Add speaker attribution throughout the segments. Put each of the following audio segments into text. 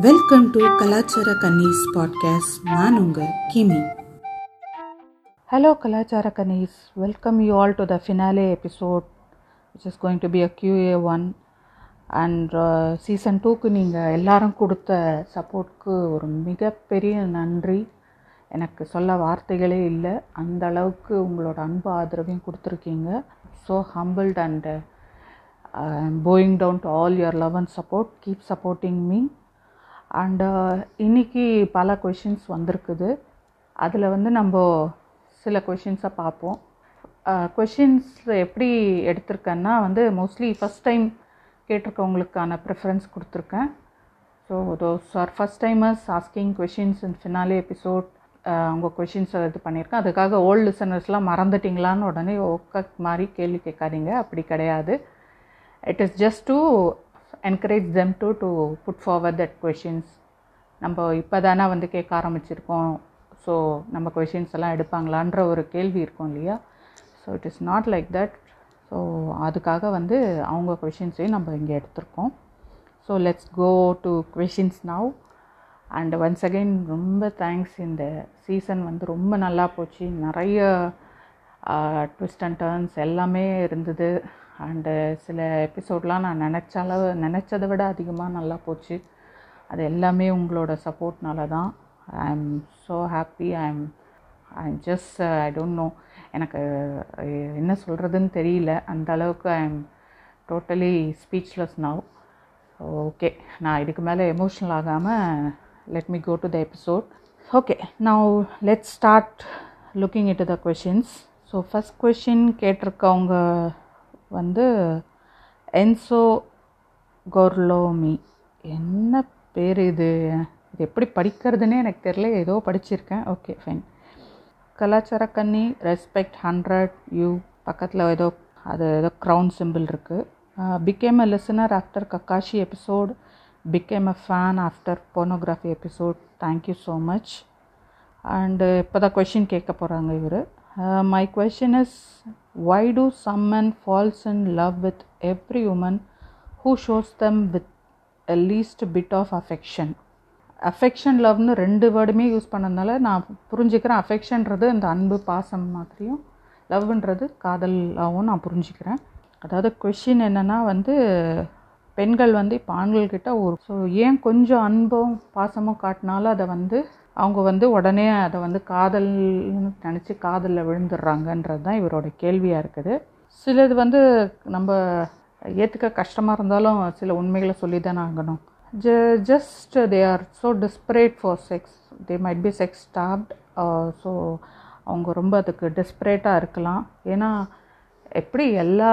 Speaker 1: Welcome to கலாச்சார கன்னிஸ் podcast நான் உங்கள் கிமி.
Speaker 2: ஹலோ கலாச்சார Kanis. Welcome you all to the finale episode which is going to be a QA one and season டூக்கு நீங்கள் எல்லாரும் கொடுத்த சப்போர்ட்க்கு ஒரு மிகப்பெரிய நன்றி. எனக்கு சொல்ல வார்த்தைகளே இல்லை. அந்த அளவுக்கு உங்களோட அன்பு ஆதரவையும் கொடுத்துருக்கீங்க. So humbled and bowing down to all your love and support keep supporting me and uh, இன்னைக்கு பல கொஷின்ஸ் வந்திருக்குது. அதில் வந்து நம்ம சில கொஷின்ஸை பார்ப்போம். Uh, கொஷின்ஸ் எப்படி எடுத்திருக்கேன்னா வந்து மோஸ்ட்லி ஃபஸ்ட் டைம் கேட்டிருக்கவங்களுக்கான ப்ரிஃபரன்ஸ் கொடுத்துருக்கேன். So those are first timers asking questions in finale episode அவங்க கொஷின்ஸை இது பண்ணியிருக்கேன். அதுக்காக ஓல்டு லிசனர்ஸ்லாம் மறந்துட்டிங்களான்னு உடனே ஒக்க மாதிரி கேள்வி கேட்காதீங்க. அப்படி கிடையாது. It is just to encourage them to to put forward that questions நம்ம இப்போ தானே வந்து கேட்க ஆரம்பிச்சிருக்கோம். ஸோ நம்ம கொஷின்ஸ் எல்லாம் எடுப்பாங்களான்ற ஒரு கேள்வி இருக்கும் இல்லையா? So it is not like that so அதுக்காக வந்து அவங்க கொஷின்ஸையும் நம்ம இங்கே எடுத்திருக்கோம். So let's go to questions now and once again ரொம்ப தேங்க்ஸ் இந்த சீசன் வந்து ரொம்ப நல்லா போச்சு. நிறைய ட்விஸ்ட் அண்ட் டர்ன்ஸ் எல்லாமே இருந்தது. அண்டு uh, சில எபிசோட்லாம் நான் நினச்ச அளவு நினச்சதை விட அதிகமாக நல்லா போச்சு. அது எல்லாமே உங்களோட சப்போர்ட்னால தான். I am so happy I am I am just I don't know எனக்கு என்ன சொல்கிறதுன்னு தெரியல. அந்த அளவுக்கு I am totally speechless now okay நான் இதுக்கு மேலே எமோஷ்னல் ஆகாமல் let me go to the episode okay நான் let start looking it the questions so first question கேட்டிருக்கவங்க வந்து என்சோ கொர்லோமி என்ன பேர் இது? இது எப்படி படிக்கிறதுனே எனக்கு தெரியல. ஏதோ படிச்சிருக்கேன். ஓகே ஃபைன் கலாச்சார கன்னி ரெஸ்பெக்ட் ஹண்ட்ரட் யூ பக்கத்தில் ஏதோ அது ஏதோ க்ரௌன் சிம்பிள் இருக்குது became a listener after Kakashi episode became a fan after pornography episode thank you so much and இப்போ தான் கொஷின் கேட்க போகிறாங்க இவர். My question is why do some men falls in love with every woman who shows them with a least bit of affection affection லவ்னு ரெண்டு வேர்டுமே use பண்ணதுனால நான் புரிஞ்சுக்கிறேன். அஃபெக்ஷன்றது இந்த அன்பு பாசம் மாதிரியும் லவ்ன்றது காதலாகவும் நான் புரிஞ்சுக்கிறேன். அதாவது கொஷின் என்னென்னா வந்து பெண்கள் வந்து இப்போ ஆண்கள்கிட்ட ஒரு ஸோ ஏன் கொஞ்சம் அன்பும் பாசமும் காட்டினாலும் அதை வந்து அவங்க வந்து உடனே அதை வந்து காதல்னு நினச்சி காதலில் விழுந்துடுறாங்கன்றது தான் இவரோட கேள்வியாக இருக்குது. சிலது வந்து நம்ம ஏற்றுக்க கஷ்டமாக இருந்தாலும் சில உண்மைகளை சொல்லி தானே ஆகணும் ஜ just they are so desperate for sex they might be sex starved so அவங்க ரொம்ப அதுக்கு டிஸ்பரேட்டாக இருக்கலாம். ஏன்னா எப்படி எல்லா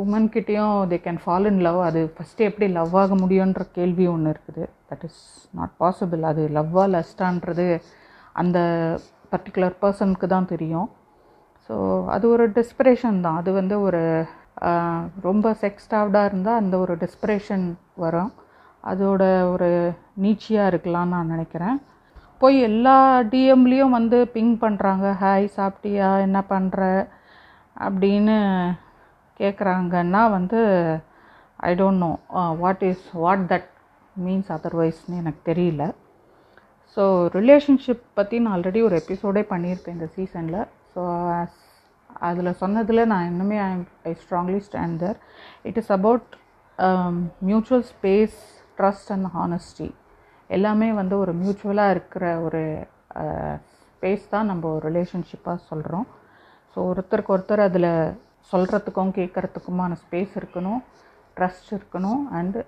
Speaker 2: உமன்கிட்டேயும் they can fall in love அது ஃபஸ்ட்டு எப்படி லவ் ஆக முடியுன்ற கேள்வி ஒன்று இருக்குது. தட் இஸ் நாட் பாசிபிள் அது லவ்வாக லஸ்டான்றது அந்த பர்டிகுலர் பர்சனுக்கு தான் தெரியும். ஸோ அது ஒரு டெஸ்பிரேஷன் தான். அது வந்து ஒரு ரொம்ப செக்ஸ்டாவ்டாக இருந்தால் அந்த ஒரு டெஸ்பிரேஷன் வரும். அதோட ஒரு நீச்சியாக இருக்கலாம்னு நான் நினைக்கிறேன். போய் எல்லா டிஎம்லேயும் வந்து பிங் பண்ணுறாங்க ஹாய் சாப்பிட்டியா? என்ன பண்ணுற அப்படின்னு கேட்குறாங்கன்னா வந்து I don't know what is what that means அதர்வைஸ்னு எனக்கு தெரியல. ஸோ ரிலேஷன்ஷிப் பற்றி நான் ஆல்ரெடி ஒரு எபிசோடே பண்ணியிருக்கேன் இந்த சீசனில் ஸோ அதில் சொன்னதில் நான் இன்னுமே I I strongly stand that it is about mutual space trust and honesty எல்லாமே வந்து ஒரு மியூச்சுவலாக இருக்கிற ஒரு uh, ஸ்பேஸ் தான் நம்ம ஒரு ரிலேஷன்ஷிப்பாக சொல்கிறோம் ஸோ ஒருத்தருக்கு ஒருத்தர் அதில் சொல்கிறதுக்கும் கேட்குறதுக்குமான ஸ்பேஸ் இருக்கணும் ட்ரஸ்ட் இருக்கணும் and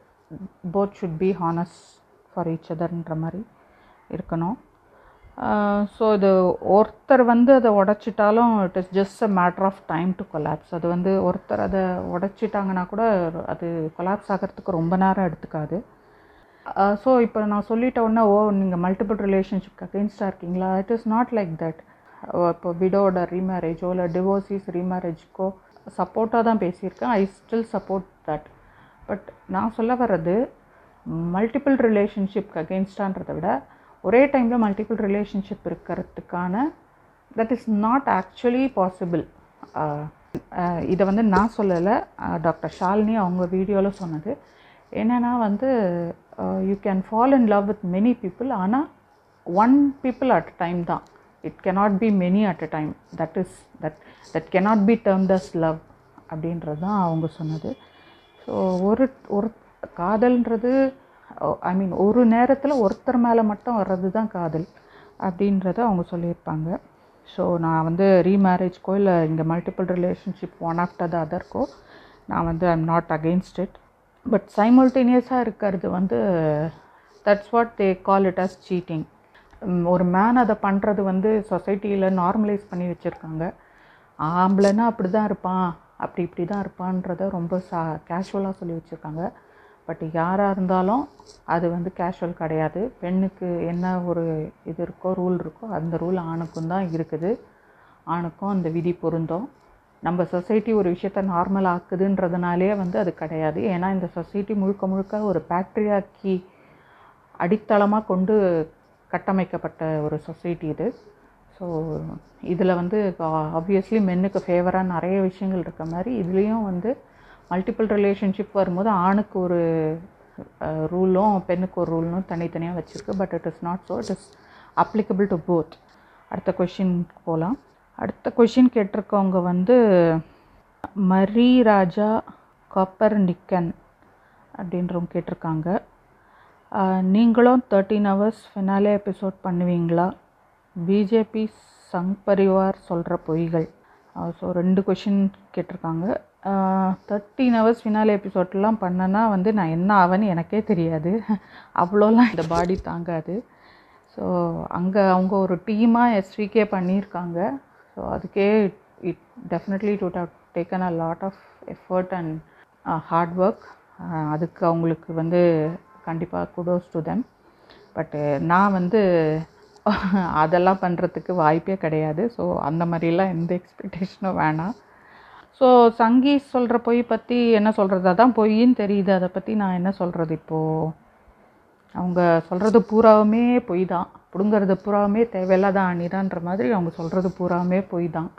Speaker 2: both should be honest for each அதர்ன்ற மாதிரி இருக்கணும். ஸோ இது ஒருத்தர் வந்து அதை உடச்சிட்டாலும் it is just a matter of time to collapse அது வந்து ஒருத்தர் அதை உடச்சிட்டாங்கன்னா கூட அது கொலாப்ஸ் ஆகிறதுக்கு ரொம்ப நேரம் எடுத்துக்காது. ஸோ இப்போ நான் சொல்லிட்ட உடனே ஓ நீங்கள் மல்டிபிள் ரிலேஷன்ஷிப்க்கு அகெயின்ஸ்டாக இருக்கீங்களா? It is not like that இப்போ விடோட ரீமேரேஜோ இல்லை டிவோர்ஸிஸ் ரீமேரேஜ்க்கோ சப்போர்ட்டாக தான் பேசியிருக்கேன். I still support that but நான் சொல்ல வர்றது மல்டிபிள் ரிலேஷன்ஷிப்க்கு அகெயின்ஸ்டான்றதை விட ஒரே டைமில் மல்டிபிள் ரிலேஷன்ஷிப் இருக்கிறதுக்கான that is not actually possible இதை வந்து நான் சொல்லலை. டாக்டர் ஷாலினி அவங்க வீடியோவில் சொன்னது. என்னென்னா வந்து you can fall in love with many people ஆனால் ஒன் பீப்புள் அட் டைம் தான். It cannot be many at a time that is that that cannot be termed thus love அப்படின்றது தான் அவங்க சொன்னது. ஸோ ஒரு ஒரு காதல்ன்றது ஐ மீன் ஒரு நேரத்தில் ஒருத்தர் மேலே மட்டும் வர்றது தான் காதல் அப்படின்றத அவங்க சொல்லியிருப்பாங்க. ஸோ நான் வந்து ரீமேரேஜ்க்கோ இல்லை இங்கே multiple relationship one after the அதர்க்கோ நான் வந்து I'm not against it but சைமல்டேனியஸாக இருக்கிறது வந்து that's what they call it as cheating ஒரு மேன் அதை பண்ணுறது வந்து சொசைட்டியில் நார்மலைஸ் பண்ணி வச்சுருக்காங்க. ஆம்பளைன்னா அப்படி தான் இருப்பான். அப்படி இப்படி தான் இருப்பான்றத ரொம்ப சா கேஷுவலாக சொல்லி வச்சுருக்காங்க. பட் யாராக இருந்தாலும் அது வந்து கேஷுவல் கிடையாது. பெண்ணுக்கு என்ன ஒரு இது இருக்கோ ரூல் இருக்கோ அந்த ரூல் ஆணுக்கும் தான் இருக்குது. ஆணுக்கும் அந்த விதி பொருந்தும். நம்ம சொசைட்டி ஒரு விஷயத்த நார்மல் ஆக்குதுன்றதுனாலே வந்து அது கிடையாது. ஏன்னா இந்த சொசைட்டி முழுக்க முழுக்க ஒரு பேக்டரியாக்கி அடித்தளமாக கொண்டு கட்டமைக்கப்பட்ட ஒரு சொசைட்டி இது. ஸோ இதில் வந்து ஆப்வியஸ்லி மென்னுக்கு ஃபேவராக நிறைய விஷயங்கள் இருக்க மாதிரி இதுலேயும் வந்து மல்டிபிள் ரிலேஷன்ஷிப் வரும்போது ஆணுக்கு ஒரு ரூலும் பெண்ணுக்கு ஒரு ரூலும் தனித்தனியாக வச்சுருக்கு. But it is not so it is applicable to both அடுத்த கொஷினுக்கு போகலாம் அடுத்த கொஷின் கேட்டிருக்கவங்க வந்து மரி ராஜா காப்பர் நிக்கன் அப்படின்றவங்க கேட்டிருக்காங்க. நீங்களும் தேர்ட்டீன் ஹவர்ஸ் ஃபினாலே எபிசோட் பண்ணுவீங்களா? பிஜேபி சங் பரிவார் சொல்கிற பொய்கள். ஸோ ரெண்டு கொஷின் கேட்டிருக்காங்க. தேர்ட்டீன் ஹவர்ஸ் ஃபினாலே எபிசோட்லாம் பண்ணனா வந்து நான் என்ன ஆவேன்னு எனக்கே தெரியாது. அவ்வளோலாம் இந்த பாடி தாங்காது. ஸோ அங்கே அவங்க ஒரு டீமாக எஸ்விகே பண்ணியிருக்காங்க. ஸோ அதுக்கே it definitely it would taken a lot of effort and hard work அதுக்கு அவங்களுக்கு வந்து கண்டிப்பாக குடோஸ் டு தெம் பட்டு நான் வந்து அதெல்லாம் பண்ணுறதுக்கு வாய்ப்பே கிடையாது. ஸோ அந்த மாதிரிலாம் எந்த எக்ஸ்பெக்டேஷனும் வேணாம். ஸோ சங்கி சொல்கிற பொய் பற்றி என்ன சொல்கிறது அதான் பொய்ன்னு தெரியுது. அதை பற்றி நான் என்ன சொல்கிறது இப்போது அவங்க சொல்கிறது பூராவுமே பொய் தான் பிடுங்கிறது பூராவுமே தேவையில்லாத அணிதான்ற மாதிரி அவங்க சொல்கிறது பூராவுமே பொய் தான்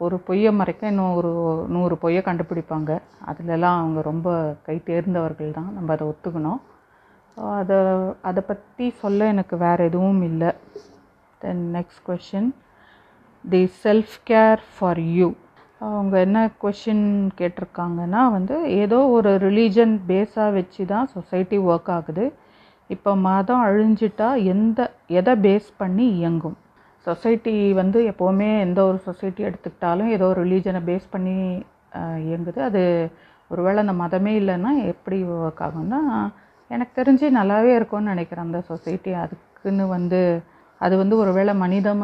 Speaker 2: ஒரு பொய்யை மறைக்க இன்னும் ஒரு நூறு பொய்யை கண்டுபிடிப்பாங்க. அதுலலாம் அவங்க ரொம்ப கை தேர்ந்தவர்கள் தான் நம்ம அதை ஒத்துக்கணும். அதை அதை பற்றி சொல்ல எனக்கு வேறு எதுவும் இல்லை. Then next question the self care for you அவங்க என்ன கொஷின் கேட்டிருக்காங்கன்னா வந்து ஏதோ ஒரு ரிலீஜன் பேஸாக வச்சு தான் சொசைட்டி ஒர்க் ஆகுது. இப்போ மதம் அழிஞ்சிட்டா எந்த எதை பேஸ் பண்ணி இயங்கும்? சொசைட்டி வந்து எப்போவுமே எந்த ஒரு சொசைட்டி எடுத்துக்கிட்டாலும் ஏதோ ஒரு ரிலீஜனை பேஸ் பண்ணி இயங்குது. அது ஒருவேளை அந்த மதமே இல்லைன்னா எப்படி ஒர்க் ஆகும்னா எனக்கு தெரிஞ்சு நல்லாவே இருக்கும்னு நினைக்கிறேன் அந்த சொசைட்டி அதுக்குன்னு வந்து அது வந்து ஒருவேளை மனிதம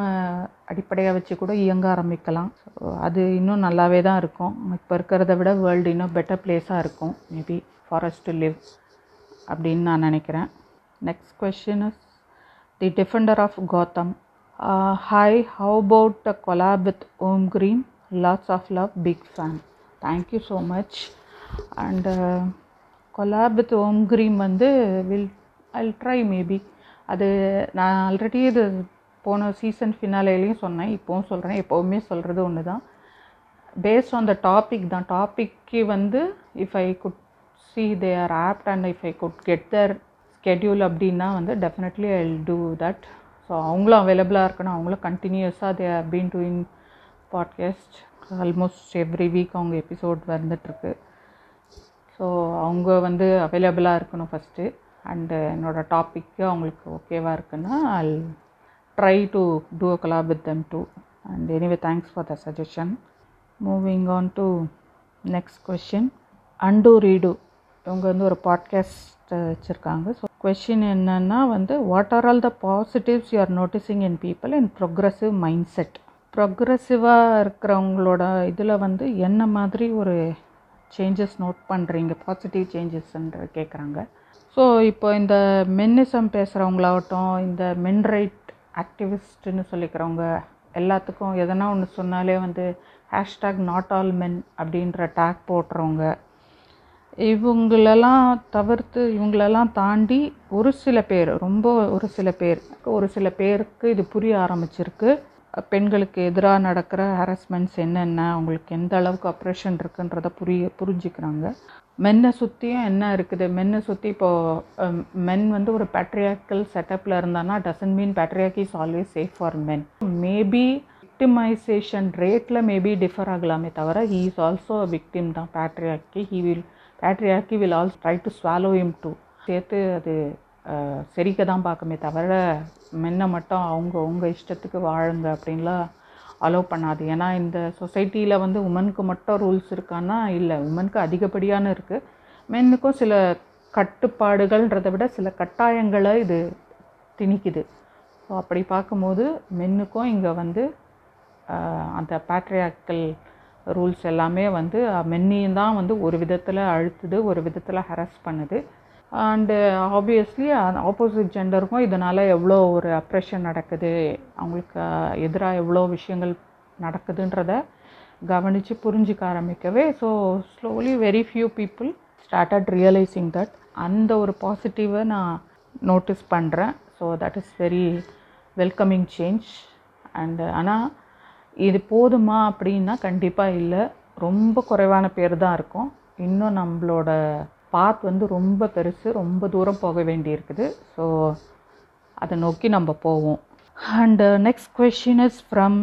Speaker 2: அடிப்படையாக வச்சு கூட இயங்க ஆரம்பிக்கலாம். ஸோ அது இன்னும் நல்லாவே தான் இருக்கும். இப்போ இருக்கிறத விட வேர்ல்டு இன்னும் பெட்டர் பிளேஸாக இருக்கும். மேபி ஃபாரஸ்ட் டு லிவ் அப்படின்னு நான் நினைக்கிறேன். Next question is the defender of Gotham hi how about a collab with Om green lots of love big fan thank you so much and collab with Om cream வந்து will I'll try maybe அது நான் already இது போன season ஃபினாலேலையும் சொன்னேன். இப்போவும் சொல்கிறேன் எப்போவுமே சொல்கிறது ஒன்று தான் பேஸ்ட் ஆன் த டாபிக் தான் டாப்பிக்கு வந்து if I could see they are apt and if I could get their schedule அப்படின்னா வந்து definitely I will do that so அவங்களும் அவைலபிளாக இருக்கணும். அவங்களும் கண்டினியூஸாக they are been doing podcast almost every week அவங்க எபிசோட் வந்துட்டுருக்கு ஸோ அவங்க வந்து அவைலபிளாக இருக்கணும் ஃபஸ்ட்டு அண்டு என்னோடய டாப்பிக்கு அவங்களுக்கு ஓகேவாக இருக்குன்னா I'll try to do a collab with them too and anyway thanks for the suggestion moving on to next question and read இவங்க வந்து ஒரு பாட்காஸ்ட் வச்சுருக்காங்க. ஸோ கொஷின் என்னென்னா வந்து what are all the positives you are noticing in people in progressive mindset ப்ரொக்ரெசிவாக இருக்கிறவங்களோட இதில் வந்து என்ன மாதிரி ஒரு சேஞ்சஸ் நோட் பண்ணுறீங்க பாசிட்டிவ் சேஞ்சஸ்ன்ற கேட்குறாங்க ஸோ இப்போ இந்த மென்னிசம் பேசுகிறவங்களாகட்டும் இந்த மென் ரைட் ஆக்டிவிஸ்ட்டுன்னு சொல்லிக்கிறவங்க எல்லாத்துக்கும் எதனா ஒன்று சொன்னாலே வந்து ஹேஷ்டாக் நாட் ஆல் மென் அப்படின்ற டேக் போடுறவங்க இவங்களெல்லாம் தவிர்த்து இவங்களெல்லாம் தாண்டி ஒரு சில பேர் ரொம்ப ஒரு சில பேர் ஒரு சில பேருக்கு இது புரிய ஆரம்பிச்சிருக்கு. பெண்களுக்கு எதிராக நடக்கிற ஹாரஸ்மெண்ட்ஸ் என்னென்ன அவங்களுக்கு எந்த அளவுக்கு அப்ரேஷன் இருக்குன்றத புரிய புரிஞ்சுக்கிறாங்க. மென்னை சுற்றியும் என்ன இருக்குது? மென்னை சுற்றி இப்போது மென் வந்து ஒரு பேட்ரியாக்கல் செட்டப்பில் இருந்தானா doesn't mean patriarchy is always safe for men maybe victimisation ரேட்டில் மேபி டிஃபர் ஆகலாமே தவிர ஹீ இஸ் ஆல்சோ விக்டிம் தான். Patriarchy he will patriarchy will also try to swallow him too சேர்த்து அது செரிக்க தான் பார்க்குமே தவிர மென்னை மட்டும் அவங்க உங்கள் இஷ்டத்துக்கு வாழுங்க அப்படின்லாம் அலோவ் பண்ணாது. ஏன்னா இந்த சொசைட்டியில் வந்து உமனுக்கு மட்டும் ரூல்ஸ் இருக்கான்னா இல்லை உமனுக்கு அதிகப்படியான இருக்குது மென்னுக்கும் சில கட்டுப்பாடுகள்ன்றதை விட சில கட்டாயங்களை இது திணிக்குது. ஸோ அப்படி பார்க்கும்போது மென்னுக்கும் இங்கே வந்து அந்த பேட்ரியாக்கல் ரூல்ஸ் எல்லாமே வந்து மென்னையும் தான் வந்து ஒரு விதத்தில் அழுத்துது ஒரு விதத்தில் ஹரஸ் பண்ணுது. அண்டு ஆப்வியஸ்லி ஆப்போசிட் ஜெண்டருக்கும் இதனால் எவ்வளோ ஒரு அப்ரெஷன் நடக்குது அவங்களுக்கு uh, எதிராக எவ்வளோ விஷயங்கள் நடக்குதுன்றத கவனித்து புரிஞ்சிக்க ஆரம்பிக்கவே so slowly very few people started realizing that அந்த ஒரு பாசிட்டிவை நான் நோட்டீஸ் பண்ணுறேன் so that is very welcoming change and ஆனால் இது போதுமா அப்படின்னா கண்டிப்பாக இல்லை. ரொம்ப குறைவான பேர் தான் இருக்கும். இன்னும் நம்மளோட பாத் வந்து ரொம்ப பெருசு ரொம்ப தூரம் போக வேண்டியிருக்குது. ஸோ அதை நோக்கி நம்ம போவோம். And next question is from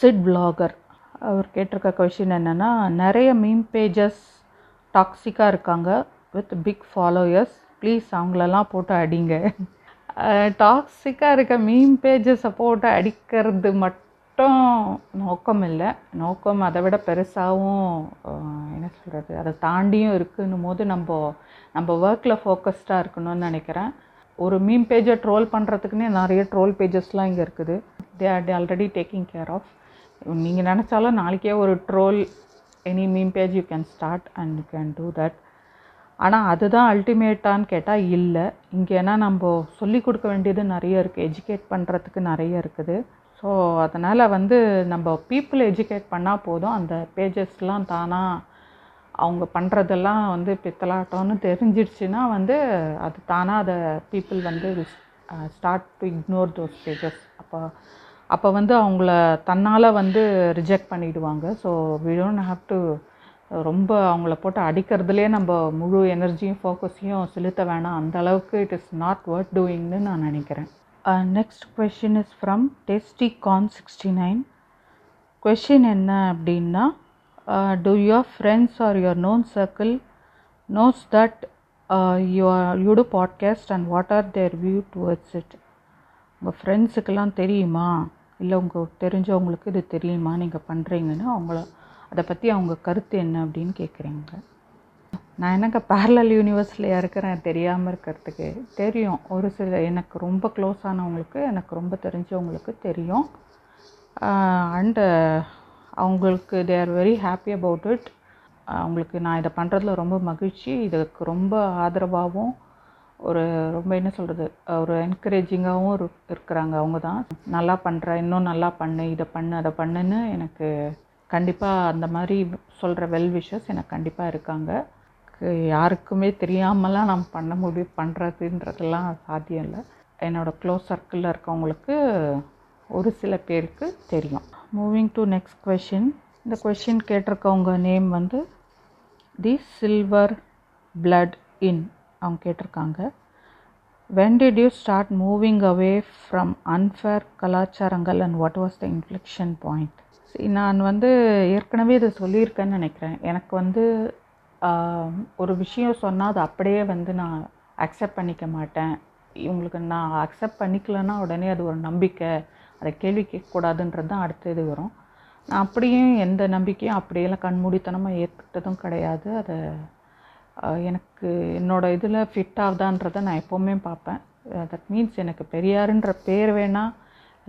Speaker 2: Sid blogger அவர் கேட்டிருக்க கொஷின் என்னென்னா நிறைய மீம் பேஜஸ் டாக்ஸிக்காக இருக்காங்க வித் பிக் ஃபாலோயர்ஸ் ப்ளீஸ் அவங்களெல்லாம் போட்டு அடிங்க. டாக்ஸிக்காக இருக்க மீம் பேஜஸை போட்டு அடிக்கிறது மட்டும் மட்டும் நோக்கம் இல்லை. நோக்கம் அதை விட பெருசாகவும் என்ன சொல்கிறது அதை தாண்டியும் இருக்குன்னும் போது நம்ம நம்ம ஒர்க்கில் ஃபோக்கஸ்டாக இருக்கணும்னு நினைக்கிறேன். ஒரு மீம் பேஜை ட்ரோல் பண்ணுறதுக்குன்னே நிறைய ட்ரோல் பேஜஸ்லாம் இங்கே இருக்குது. They are already taking care of நீங்கள் நினச்சாலும் நாளைக்கே ஒரு troll any meme page you can start and you can do that ஆனால் அதுதான் அல்டிமேட்டான்னு கேட்டால் இல்லை. இங்கே ஏன்னா நம்ம சொல்லிக் கொடுக்க வேண்டியது நிறைய இருக்குது எஜுகேட் பண்ணுறதுக்கு நிறைய இருக்குது. ஸோ அதனால் வந்து நம்ம பீப்புள் எஜுகேட் பண்ணால் போதும். அந்த பேஜஸ்லாம் தானாக அவங்க பண்ணுறதெல்லாம் வந்து பித்தலாட்டம்னு தெரிஞ்சிடுச்சுன்னா வந்து அது தானாக அதை பீப்புள் வந்து start to ignore those pages அப்போ அப்போ வந்து அவங்கள தன்னால் வந்து ரிஜெக்ட் பண்ணிவிடுவாங்க so we don't have to ரொம்ப அவங்கள போட்டு அடிக்கிறதுலே நம்ம முழு எனர்ஜியும் ஃபோக்கஸையும் செலுத்த வேணாம். அந்த அளவுக்கு இட் இஸ் நாட் ஒர்த் டூயிங்னு நான் நினைக்கிறேன். Next question is from testy con sixty nine question என்ன அப்படின்னா do your friends or your known circle knows that you you do podcast and what are their view towards it உங்கள் ஃப்ரெண்ட்ஸுக்கெல்லாம் தெரியுமா? இல்லை உங்கள் தெரிஞ்சவங்களுக்கு இது தெரியுமா? நீங்கள் பண்ணுறீங்கன்னு அவங்கள அதை பற்றி அவங்க கருத்து என்ன அப்படின்னு கேட்குறீங்க நான் என்னங்க பேரலல் யூனிவர்ஸ்லையாக இருக்கிறேன் தெரியாமல் இருக்கிறதுக்கு? தெரியும். ஒரு சில எனக்கு ரொம்ப க்ளோஸ் ஆனவங்களுக்கு எனக்கு ரொம்ப தெரிஞ்சவங்களுக்கு தெரியும். அண்டு அவங்களுக்கு they are very happy about it அவங்களுக்கு நான் இதை பண்ணுறதுல ரொம்ப மகிழ்ச்சி. இதுக்கு ரொம்ப ஆதரவாகவும் ஒரு ரொம்ப என்ன சொல்கிறது ஒரு என்கரேஜிங்காகவும் இரு இருக்கிறாங்க அவங்க தான். நல்லா பண்ணுற இன்னும் நல்லா பண்ணு இதை பண்ணு அதை பண்ணுன்னு எனக்கு கண்டிப்பாக அந்த மாதிரி சொல்கிற வெல் விஷஸ் எனக்கு கண்டிப்பாக இருக்காங்க. யாருக்குமே தெரியாமலாம் நான் பண்ண முடியும் பண்ணுறதுன்றதெல்லாம் சாத்தியம் இல்லை. என்னோடய க்ளோஸ் சர்க்கிளில் இருக்கவங்களுக்கு ஒரு சில பேருக்கு தெரியும். மூவிங் டு நெக்ஸ்ட் கொஷின் இந்த கொஷின் கேட்டிருக்கவங்க நேம் வந்து தி சில்வர் பிளட் இன் அவங்க கேட்டிருக்காங்க. When did you start moving away from unfair கலாச்சாரங்கள் and what was the inflection point நான் வந்து ஏற்கனவே இதை சொல்லியிருக்கேன்னு நினைக்கிறேன். எனக்கு வந்து ஒரு விஷயம் சொன்னால் அது அப்படியே வந்து நான் அக்செப்ட் பண்ணிக்க மாட்டேன். இவங்களுக்கு நான் அக்செப்ட் பண்ணிக்கலன்னா உடனே அது ஒரு நம்பிக்கை. அதை கேள்வி கேட்கக்கூடாதுன்றது தான் அடுத்த இது வரும். நான் அப்படியும் எந்த நம்பிக்கையும் அப்படியெல்லாம் கண்மூடித்தனமாக ஏற்றுக்கிட்டதும் கிடையாது. அதை எனக்கு என்னோடய இதில் ஃபிட் ஆகுதான்றதை நான் எப்போவுமே பார்ப்பேன். தட் மீன்ஸ் எனக்கு பெரியாருன்ற பேர் வேணால்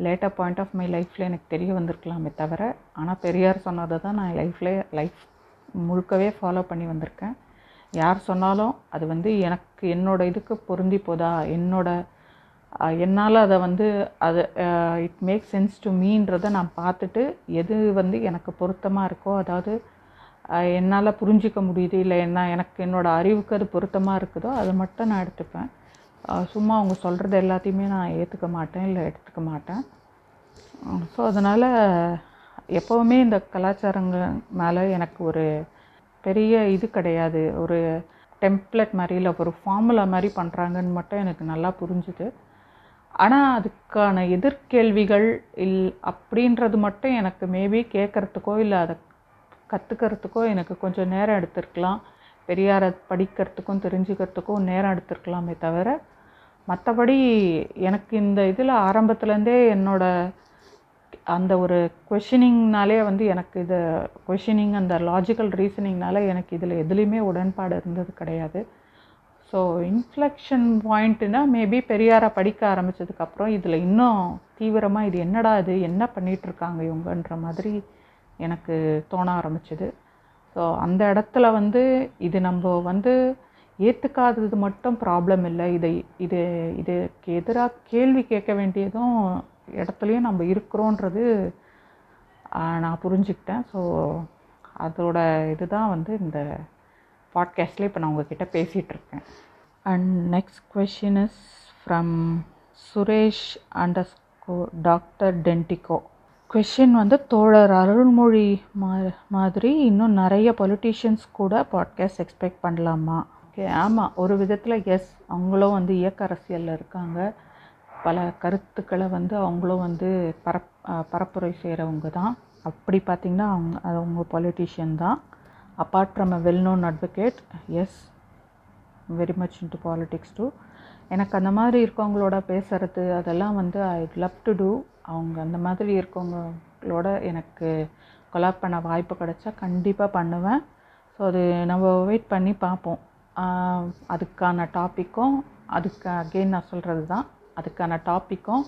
Speaker 2: லேட்டர் பாயிண்ட் ஆஃப் மை லைஃப்பில் எனக்கு தெரிய வந்திருக்கலாமே தவிர ஆனால் பெரியார் சொன்னதை தான் நான் லைஃப்பில் லைஃப் முழுக்கவே ஃபாலோ பண்ணி வந்திருக்கேன். யார் சொன்னாலும் அது வந்து எனக்கு என்னோடய இதுக்கு பொருந்தி போதா? என்னோட என்னால் அதை வந்து அது இட் மேக் சென்ஸ் டு மீன்றதை நான் பார்த்துட்டு எது வந்து எனக்கு பொருத்தமாக இருக்கோ அதாவது என்னால் புரிஞ்சிக்க முடியுது இல்லை என்ன எனக்கு என்னோடய அறிவுக்கு அது பொருத்தமாக இருக்குதோ அதை மட்டும் நான் எடுத்துப்பேன். சும்மா அவங்க சொல்கிறது எல்லாத்தையுமே நான் ஏற்றுக்க மாட்டேன் இல்லை எடுத்துக்க மாட்டேன். ஸோ அதனால் எப்போவுமே இந்த கலாச்சாரங்கள் மேலே எனக்கு ஒரு பெரிய இது கிடையாது. ஒரு டெம்ப்ளெட் மாதிரி இல்லை ஒரு ஃபார்முலா மாதிரி பண்ணுறாங்கன்னு மட்டும் எனக்கு நல்லா புரிஞ்சுது. ஆனால் அதுக்கான எதிர்கேள்விகள் இல் அப்படின்றது மட்டும் எனக்கு மேபி கேட்குறதுக்கோ இல்லை அதை கற்றுக்கிறதுக்கோ எனக்கு கொஞ்சம் நேரம் எடுத்திருக்கலாம். பெரியாரை படிக்கிறதுக்கும் தெரிஞ்சுக்கிறதுக்கும் நேரம் எடுத்திருக்கலாமே தவிர மற்றபடி எனக்கு இந்த இதில் ஆரம்பத்துலேருந்தே என்னோடய அந்த ஒரு கொஷினிங்னாலே வந்து எனக்கு இது கொஷினிங் அந்த லாஜிக்கல் ரீசனிங்னால எனக்கு இதில் எதுலேயுமே உடன்பாடு இருந்தது கிடையாது. ஸோ இன்ஃப்ளெக்ஷன் பாயிண்ட்டுனா மேபி பெரியாரை படிக்க ஆரம்பித்ததுக்கப்புறம் இதில் இன்னும் தீவிரமாக இது என்னடா இது என்ன பண்ணிகிட்ருக்காங்க இவங்கன்ற மாதிரி எனக்கு தோண ஆரம்பிச்சது. ஸோ அந்த இடத்துல வந்து இது நம்ம வந்து ஏற்றுக்காதது மட்டும் ப்ராப்ளம் இல்லை. இதை இது இதுக்கு எதிராக கேள்வி கேட்க வேண்டியதும் இடத்துலையும் நம்ம இருக்கிறோன்றது நான் புரிஞ்சுக்கிட்டேன். ஸோ அதோட இதுதான் வந்து இந்த பாட்காஸ்டில் இப்போ நான் உங்ககிட்ட பேசிகிட்ருக்கேன் and next question is from Suresh under doctor Dentico question வந்து தோழர் அருள்மொழி மா மாதிரி இன்னும் நிறைய பொலிட்டீஷியன்ஸ் கூட பாட்காஸ்ட் எக்ஸ்பெக்ட் பண்ணலாமா? ஓகே ஆமாம் ஒரு விதத்தில் எஸ் அவங்களும் வந்து இயக்க அரசியலில் இருக்காங்க. பல கருத்துக்களை வந்து அவங்களும் வந்து பரப் பரப்புரை செய்கிறவங்க தான். அப்படி பார்த்திங்கன்னா அவங்க அவங்க பொலிட்டிஷியன் தான். Apart from a well known advocate is very much into politics too எனக்கு அந்த மாதிரி இருக்கவங்களோட பேசுகிறது அதெல்லாம் வந்து ஐ லவ் டு டூ அவங்க அந்த மாதிரி இருக்கவங்களோட எனக்கு கொலாப் பண்ண வாய்ப்பு கிடைச்சா கண்டிப்பாக பண்ணுவேன். ஸோ அது நம்ம வெயிட் பண்ணி பார்ப்போம். அதுக்கான டாப்பிக்கும் அதுக்கு அகெயின் நான் சொல்கிறது தான். அதுக்கான டாப்பிக்கும்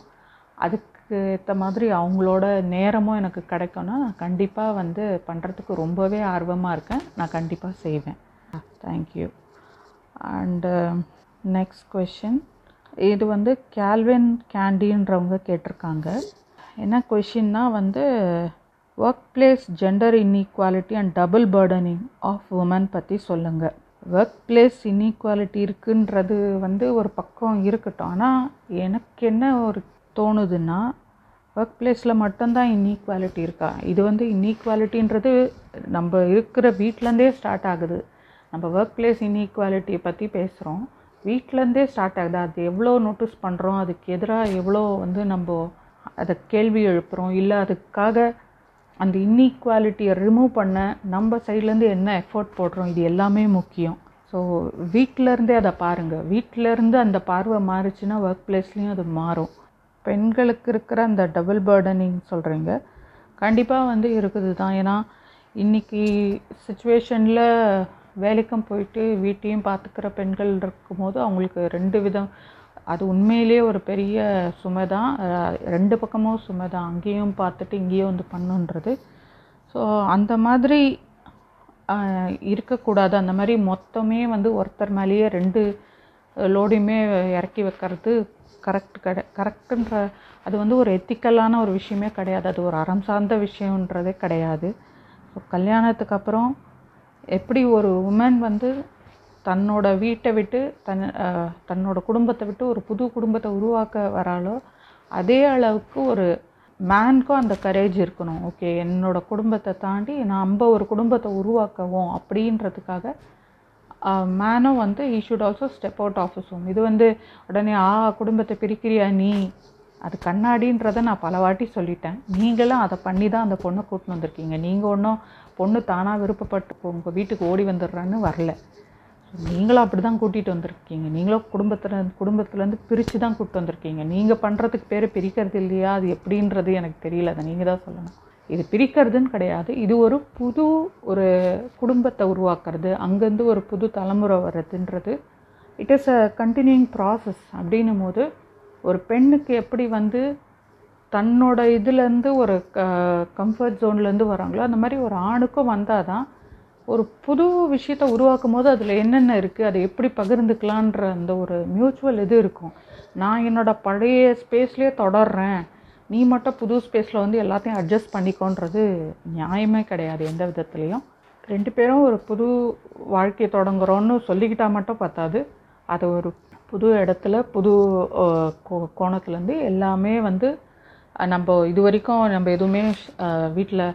Speaker 2: அதுக்கு ஏற்ற மாதிரி அவங்களோட நேரமும் எனக்கு கிடைக்கும்னா நான் கண்டிப்பாக வந்து பண்ணுறதுக்கு ரொம்பவே ஆர்வமாக இருக்கேன். நான் கண்டிப்பாக செய்வேன். தேங்க்யூ அண்டு நெக்ஸ்ட் கொஷின் இது வந்து கேல்வின் கேண்டின்றவங்க கேட்டிருக்காங்க. என்ன கொஷின்னா வந்து workplace gender inequality and double burdening of women பற்றி சொல்லுங்கள் ஒர்க் பிளேஸ் இன்இக்வாலிட்டி இருக்குன்றது வந்து ஒரு பக்கம் இருக்கட்டும். ஆனால் எனக்கு என்ன ஒரு தோணுதுன்னா ஒர்க் பிளேஸில் மட்டும்தான் இன்இக்வாலிட்டி இருக்கா? இது வந்து இன்இக்வாலிட்டின்றது நம்ம இருக்கிற வீட்டிலேருந்தே ஸ்டார்ட் ஆகுது. நம்ம ஒர்க் பிளேஸ் இன்இக்வாலிட்டியை பற்றி பேசுகிறோம் வீட்டிலேருந்தே ஸ்டார்ட் ஆகுது. அது எவ்வளோ நோட்டீஸ் பண்ணுறோம் அதுக்கு எதிராக எவ்வளோ வந்து நம்ம அதை கேள்வி எழுப்புகிறோம் இல்லை அதுக்காக அந்த இன்இக்வாலிட்டியை ரிமூவ் பண்ண நம்ம சைட்லேருந்து என்ன எஃபோர்ட் போடுறோம் இது எல்லாமே முக்கியம். ஸோ வீட்டிலருந்தே அதை பாருங்கள் வீட்டிலருந்து அந்த பார்வை மாறுச்சுன்னா ஒர்க் பிளேஸ்லேயும் அது மாறும். பெண்களுக்கு இருக்கிற அந்த டபுள் பேர்டனிங் சொல்கிறீங்க கண்டிப்பாக வந்து இருக்குது தான். ஏன்னா இன்றைக்கி சுச்சுவேஷனில் வேலைக்கும் போயிட்டு வீட்டையும் பார்த்துக்கிற பெண்கள் இருக்கும்போது அவங்களுக்கு ரெண்டு விதம் அது உண்மையிலேயே ஒரு பெரிய சுமை தான் ரெண்டு பக்கமும் சுமை தான் அங்கேயும் பார்த்துட்டு இங்கேயும் வந்து பண்ணுன்றது. ஸோ அந்த மாதிரி இருக்கக்கூடாது. அந்த மாதிரி மொத்தமே வந்து ஒருத்தர் மேலேயே ரெண்டு லோடையுமே இறக்கி வைக்கிறது கரெக்ட் கிடை கரெக்டுன்ற அது வந்து ஒரு எத்திக்கலான ஒரு விஷயமே கிடையாது. அது ஒரு அறம் சார்ந்த விஷயன்றதே கிடையாது. ஸோ கல்யாணத்துக்கு அப்புறம் எப்படி ஒரு உமன் வந்து தன்னோட வீட்டை விட்டு தன் தன்னோட குடும்பத்தை விட்டு ஒரு புது குடும்பத்தை உருவாக்க வராலோ அதே அளவுக்கு ஒரு மேனுக்கும் அந்த கரேஜ் இருக்கணும். ஓகே என்னோட குடும்பத்தை தாண்டி நம்ம ஒரு குடும்பத்தை உருவாக்கவும் அப்படின்றதுக்காக மேனும் வந்து he should also step out of home இது வந்து உடனே ஆ குடும்பத்தை பிரிக்கிறியா நீ? அது கண்ணாடின்றதை நான் பல வாட்டி சொல்லிட்டேன். நீங்களும் அதை பண்ணி தான் அந்த பொண்ணை கூட்டின்னு வந்திருக்கீங்க. நீங்கள் ஒன்றும் பொண்ணு தானாக விருப்பப்பட்டு உங்கள் வீட்டுக்கு ஓடி வந்துடுறான்னு வரல. நீங்களும் அப்படி தான் கூட்டிகிட்டு வந்திருக்கீங்க. நீங்களும் குடும்பத்தில் குடும்பத்துலேருந்து பிரித்து தான் கூப்பிட்டு வந்திருக்கீங்க. நீங்கள் பண்ணுறதுக்கு பேர் பிரிக்கிறது இல்லையா? அது எப்படின்றது எனக்கு தெரியல. அதை நீங்கள் தான் சொல்லணும். இது பிரிக்கிறதுன்னு கிடையாது. இது ஒரு புது ஒரு குடும்பத்தை உருவாக்குறது. அங்கேருந்து ஒரு புது தலைமுறை வர்றதுன்றது. It is a continuing process அப்படின்னும் போது ஒரு பெண்ணுக்கு எப்படி வந்து தன்னோட இதுலேருந்து ஒரு க கம்ஃபர்ட் ஜோன்லேருந்து வராங்களோ அந்த மாதிரி ஒரு ஆணுக்கும் வந்தால் தான் ஒரு புது விஷயத்த உருவாக்கும் போது அதில் என்னென்ன இருக்குது அதை எப்படி பகிர்ந்துக்கலான்ற அந்த ஒரு மியூச்சுவல் இது இருக்கும். நான் என்னோடய பழைய ஸ்பேஸ்லேயே தொடர்றேன். நீ மட்டும் புது ஸ்பேஸில் வந்து எல்லாத்தையும் அட்ஜஸ்ட் பண்ணிக்கோன்றது நியாயமே கிடையாது எந்த விதத்துலேயும். ரெண்டு பேரும் ஒரு புது வாழ்க்கையை தொடங்குறோன்னு சொல்லிக்கிட்டால் மட்டும் பத்தாது. அது ஒரு புது இடத்துல புது கோணத்துலேருந்து எல்லாமே வந்து நம்ம இது வரைக்கும் நம்ம எதுவுமே வீட்டில்